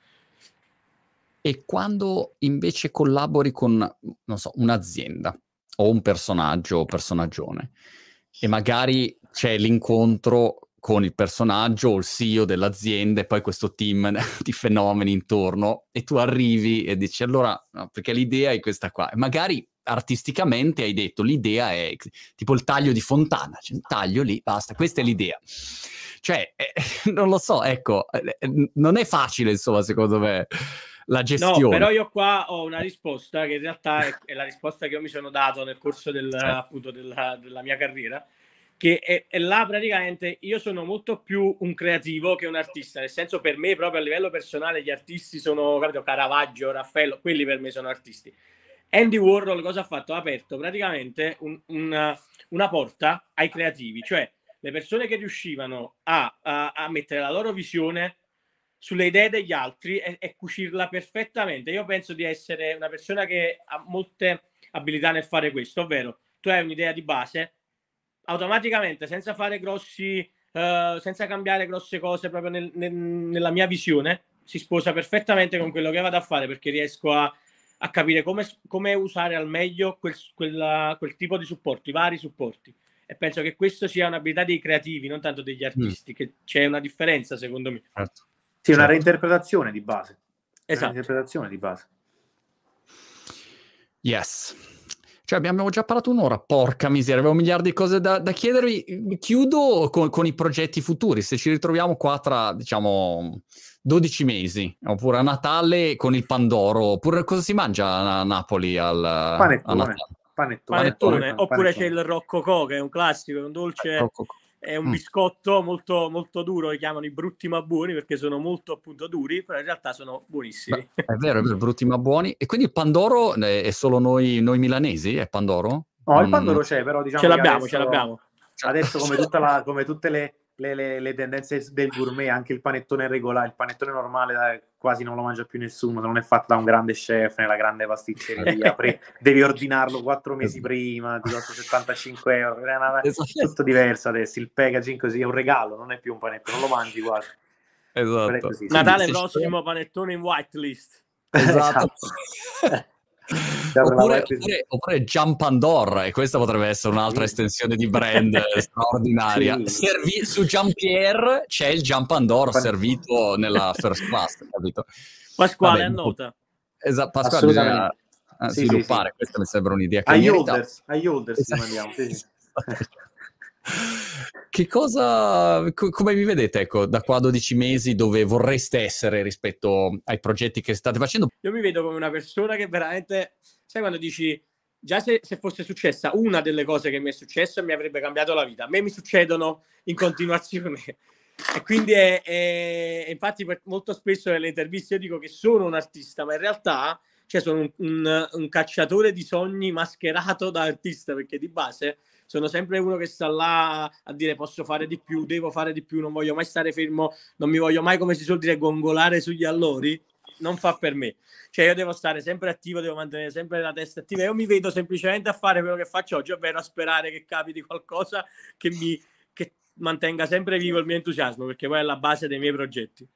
[SPEAKER 2] E quando invece collabori con, non so, un'azienda o un personaggio o personaggione e magari c'è l'incontro con il personaggio o il CEO dell'azienda e poi questo team [laughs] di fenomeni intorno e tu arrivi e dici allora, no, perché l'idea è questa qua, e magari artisticamente hai detto l'idea è tipo il taglio di Fontana, c'è un taglio lì, basta, questa è l'idea. Cioè, eh, [laughs] non lo so, ecco, eh, eh, non è facile insomma secondo me la gestione. No,
[SPEAKER 3] però io qua ho una risposta che in realtà è, è la risposta che io mi sono dato nel corso del, appunto della, della mia carriera che è, è, là praticamente io sono molto più un creativo che un artista, nel senso per me proprio a livello personale gli artisti sono, capito, Caravaggio, Raffaello, quelli per me sono artisti. Andy Warhol cosa ha fatto? Ha aperto praticamente un, una, una, porta ai creativi, cioè le persone che riuscivano a, a, a, mettere la loro visione sulle idee degli altri e, e cucirla perfettamente. Io penso di essere una persona che ha molte abilità nel fare questo, ovvero tu hai un'idea di base, automaticamente, senza fare grossi, uh, senza cambiare grosse cose proprio nel, nel, nella mia visione, si sposa perfettamente con quello che vado a fare perché riesco a, a capire come, come, usare al meglio quel, quella, quel tipo di supporti, vari supporti. E penso che questo sia un'abilità dei creativi, non tanto degli mm. artisti, mm. che c'è una differenza secondo me.
[SPEAKER 1] Certo. Sì, una certo. reinterpretazione di base. Esatto. Una reinterpretazione di base.
[SPEAKER 2] Yes. Cioè, abbiamo già parlato un'ora, porca miseria, avevo miliardi di cose da, da chiedervi. Chiudo con, con, i progetti futuri. Se ci ritroviamo qua tra, diciamo, 12 mesi, oppure a Natale con il Pandoro, oppure cosa si mangia a Napoli al,
[SPEAKER 3] panettone, a Natale? Panettone, panettone, panettone. oppure c'è il roccocò, che è un classico, un dolce... Roccocò è un mm. biscotto molto, molto duro, li chiamano i brutti ma buoni perché sono molto appunto duri, però in realtà sono buonissimi.
[SPEAKER 2] Beh, è vero, è vero, brutti ma buoni. E quindi il Pandoro è solo noi, noi milanesi? È Pandoro?
[SPEAKER 1] No, il Pandoro c'è, però diciamo
[SPEAKER 3] ce l'abbiamo, adesso, ce l'abbiamo.
[SPEAKER 1] Adesso come, la, come tutte le le, le, le, tendenze del gourmet, anche il panettone regolare, il panettone normale dai, quasi non lo mangia più nessuno, non è fatto da un grande chef nella grande pasticceria, pre- [laughs] devi ordinarlo quattro mesi prima, ti costa 75 euro, è una, esatto. tutto diverso adesso, il packaging così è un regalo, non è più un panettone, non lo mangi quasi.
[SPEAKER 2] Esatto.
[SPEAKER 3] Natale prossimo panettone in whitelist. [laughs]
[SPEAKER 2] Esatto. esatto. Oppure, oppure, oppure Jump Andor, e questa potrebbe essere un'altra estensione di brand [laughs] straordinaria. Sì. Servi- su Jean-Pierre c'è il Jump Andor servito nella first class, capito?
[SPEAKER 3] Pasquale, Vabbè, annota.
[SPEAKER 2] Esatto, Pasquale bisogna eh, sì, sviluppare, sì, questa mi sembra un'idea che
[SPEAKER 1] agli holders, agli holders esatto. [laughs]
[SPEAKER 2] che cosa, co- come vi vedete ecco, da qua a 12 mesi dove vorreste essere rispetto ai progetti che state facendo?
[SPEAKER 3] Io mi vedo come una persona che veramente, sai quando dici, già se, se fosse successa una delle cose che mi è successo mi avrebbe cambiato la vita, a me mi succedono in continuazione. [laughs] E quindi è, è, infatti molto spesso nelle interviste io dico che sono un artista, ma in realtà cioè sono un, un, un cacciatore di sogni mascherato da artista, perché di base sono sempre uno che sta là a dire posso fare di più, devo fare di più, non voglio mai stare fermo, non mi voglio mai, come si suol dire, gongolare sugli allori, non fa per me. Cioè io devo stare sempre attivo, devo mantenere sempre la testa attiva. Io mi vedo semplicemente a fare quello che faccio oggi, ovvero a sperare che capiti qualcosa che mi che mantenga sempre vivo il mio entusiasmo, perché poi è la base dei miei progetti.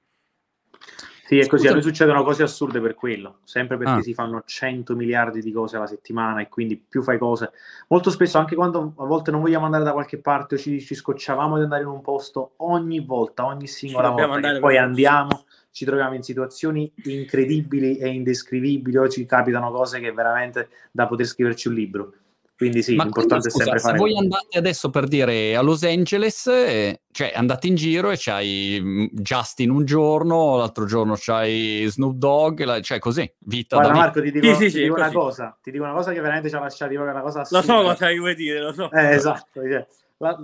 [SPEAKER 1] Sì, è così, a noi succedono cose assurde per quello, sempre perché ah. si fanno 100 miliardi di cose alla settimana e quindi più fai cose. Molto spesso, anche quando a volte non vogliamo andare da qualche parte o ci, ci scocciavamo di andare in un posto, ogni volta, ogni singola volta poi andiamo, ci troviamo in situazioni incredibili e indescrivibili o ci capitano cose che veramente da poter scriverci un libro. Quindi sì, Ma l'importante quindi, scusa, è sempre
[SPEAKER 2] fare... Se voi andate adesso per dire a Los Angeles, eh, cioè andate in giro e c'hai mm, Justin un giorno, l'altro giorno c'hai Snoop Dogg, la, cioè così, vita
[SPEAKER 1] Guarda, da Marco, ti dico, sì, sì, ti dico una cosa, ti dico una cosa che veramente ci ha lasciato proprio una cosa
[SPEAKER 3] assurda. Lo so cosa vuoi dire, lo so.
[SPEAKER 1] Eh, esatto, cioè,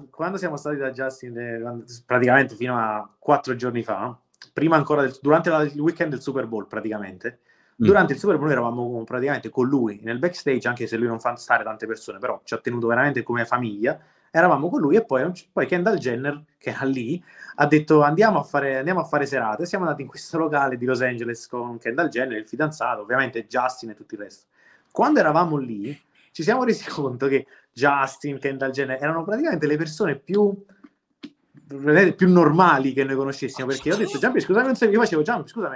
[SPEAKER 1] quando siamo stati da Justin, eh, praticamente fino a quattro giorni fa, prima ancora, del, durante la, il weekend del Super Bowl praticamente, Mm. Durante il Super Bowl eravamo praticamente con lui nel backstage, anche se lui non fa stare tante persone, però ci ha tenuto veramente come famiglia. eravamo con lui e poi, poi Kendall Jenner, che era lì, ha detto andiamo a, fare, andiamo a fare serate. Siamo andati in questo locale di Los Angeles con Kendall Jenner, il fidanzato, ovviamente Justin e tutto il resto. Quando eravamo lì, ci siamo resi [laughs] conto che Justin, Kendall Jenner erano praticamente le persone più più normali che noi conoscessimo perché io ho detto Giampi scusami un secondo io facevo Giampi scusami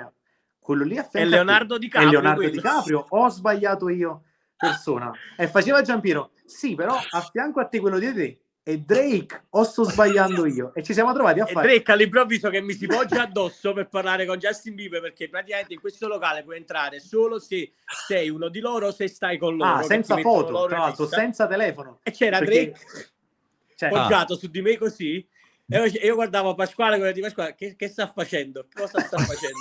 [SPEAKER 1] quello lì a
[SPEAKER 3] è Leonardo DiCaprio
[SPEAKER 1] è Leonardo DiCaprio. Ho sbagliato io persona. E faceva Giampiero. Sì però a fianco a te quello di te e Drake. O sto sbagliando io. E ci siamo trovati a
[SPEAKER 3] e
[SPEAKER 1] fare.
[SPEAKER 3] Drake all'improvviso che mi si poggia addosso per parlare con Justin Bieber perché praticamente in questo locale puoi entrare solo se sei uno di loro o se stai con loro
[SPEAKER 1] ah, senza foto tra l'altro senza telefono.
[SPEAKER 3] E c'era perché... Drake cioè, poggiato ah. su di me così io guardavo Pasquale come di Pasquale, che, che, sta facendo? Cosa sta [laughs] facendo?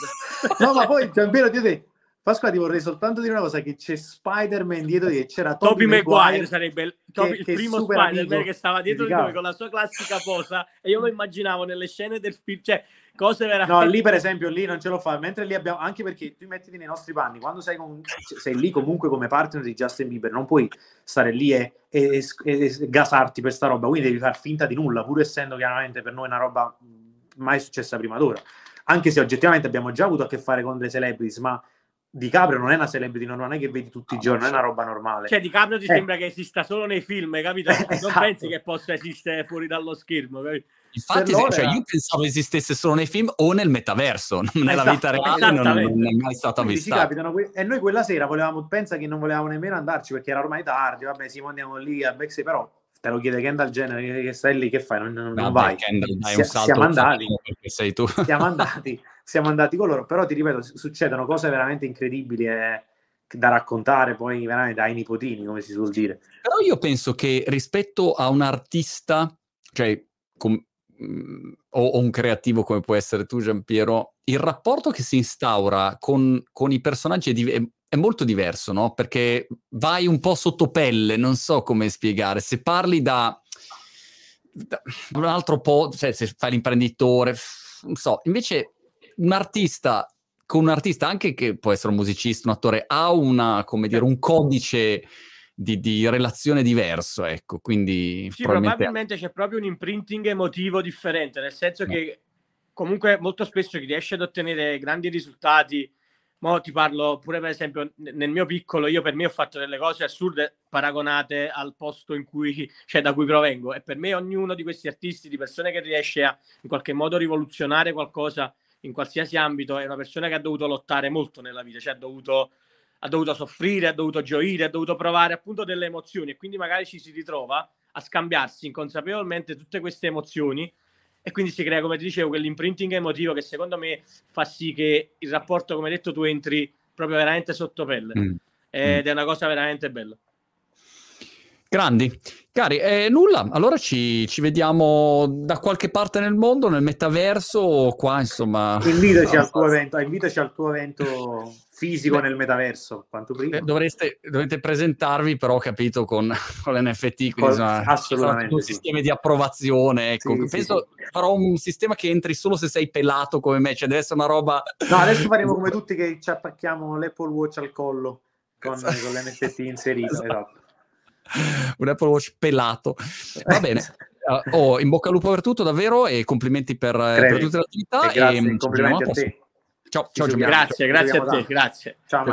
[SPEAKER 1] no, ma poi davvero di te. Pasquale, ti vorrei soltanto dire una cosa: che c'è Spider-Man dietro di te, c'era
[SPEAKER 3] Toby, Toby Maguire, Maguire, sarebbe il, Toby, che, il primo Spider-Man che stava dietro di noi con la sua classica posa e io lo immaginavo nelle scene del film, cioè cose veramente...
[SPEAKER 1] No, lì per esempio, lì non ce lo fa, mentre lì abbiamo, anche perché tu mettiti nei nostri panni, quando sei, con, sei lì comunque come partner di Justin Bieber, non puoi stare lì e, e, e, e gasarti per sta roba, quindi devi far finta di nulla, pur essendo chiaramente per noi una roba mai successa prima d'ora. Anche se oggettivamente abbiamo già avuto a che fare con delle celebrities, ma Di Caprio non è una celebrity, non è che vedi tutti i giorni, non è una roba normale.
[SPEAKER 3] Cioè, Di Caprio ti eh. sembra che esista solo nei film, capito? [laughs] Non esatto. pensi che possa esistere fuori dallo schermo, capito?
[SPEAKER 2] Infatti, se, cioè, io pensavo esistesse solo nei film o nel metaverso, nella esatto, vita reale non, non, è mai stato avvistato.
[SPEAKER 1] E noi quella sera volevamo, pensa che non volevamo nemmeno andarci perché era ormai tardi, vabbè, sì, andiamo lì a Bexley, però te lo chiede Kendall Jenner che stai lì, che fai? Non, non, non vai.
[SPEAKER 2] Kendall, dai un salto siamo andati, sei tu.
[SPEAKER 1] siamo [laughs] andati, siamo andati con loro, però ti ripeto, succedono cose veramente incredibili e da raccontare poi veramente ai nipotini, come si suol dire.
[SPEAKER 2] Però io penso che rispetto a un artista, cioè com- Mm, o, o, un creativo come può essere tu, Giampiero, il rapporto che si instaura con, con i personaggi è, di, è, molto diverso, no? Perché vai un po' sotto pelle, non so come spiegare. Se parli da, da un altro po', cioè se fai l'imprenditore, non so, invece un artista con un artista anche che può essere un musicista, un attore, ha una, come dire, un codice di, di, relazione diverso, ecco, quindi...
[SPEAKER 3] Sì, probabilmente... probabilmente c'è proprio un imprinting emotivo differente, nel senso no. che comunque molto spesso chi riesce ad ottenere grandi risultati, mo ti parlo pure per esempio nel mio piccolo, io per me ho fatto delle cose assurde paragonate al posto in cui, cioè da cui provengo e per me ognuno di questi artisti, di persone che riesce a in qualche modo rivoluzionare qualcosa in qualsiasi ambito, è una persona che ha dovuto lottare molto nella vita, cioè ha dovuto ha dovuto soffrire, ha dovuto gioire, ha dovuto provare appunto delle emozioni e quindi magari ci si ritrova a scambiarsi inconsapevolmente tutte queste emozioni e quindi si crea, come ti dicevo, quell'imprinting emotivo che secondo me fa sì che il rapporto, come hai detto, tu entri proprio veramente sotto pelle mm. ed mm. è una cosa veramente bella.
[SPEAKER 2] Grandi. Cari, eh, nulla, allora ci, ci, vediamo da qualche parte nel mondo, nel metaverso o qua, insomma...
[SPEAKER 1] Invitaci, no, al, tuo evento, invitaci al tuo evento fisico Beh, nel metaverso, quanto prima.
[SPEAKER 2] Eh, dovreste, dovete presentarvi però, capito, con, [laughs] con l'NFT, quindi insomma,
[SPEAKER 1] assolutamente
[SPEAKER 2] un sì. sistema di approvazione, ecco. Sì, Penso sì, farò un sistema che entri solo se sei pelato come me, cioè deve essere una roba...
[SPEAKER 1] No, adesso faremo come [laughs] tutti che ci attacchiamo l'Apple Watch al collo con, esatto. con l'NFT inserito, esatto. esatto
[SPEAKER 2] un Apple Watch pelato. Va bene. Uh, oh, in bocca al lupo per tutto, davvero, e complimenti per, per tutte le attività. E,
[SPEAKER 1] grazie, e complimenti a te.
[SPEAKER 2] Ciao, ciao,
[SPEAKER 3] Grazie, grazie a te, grazie.
[SPEAKER 1] Ciao.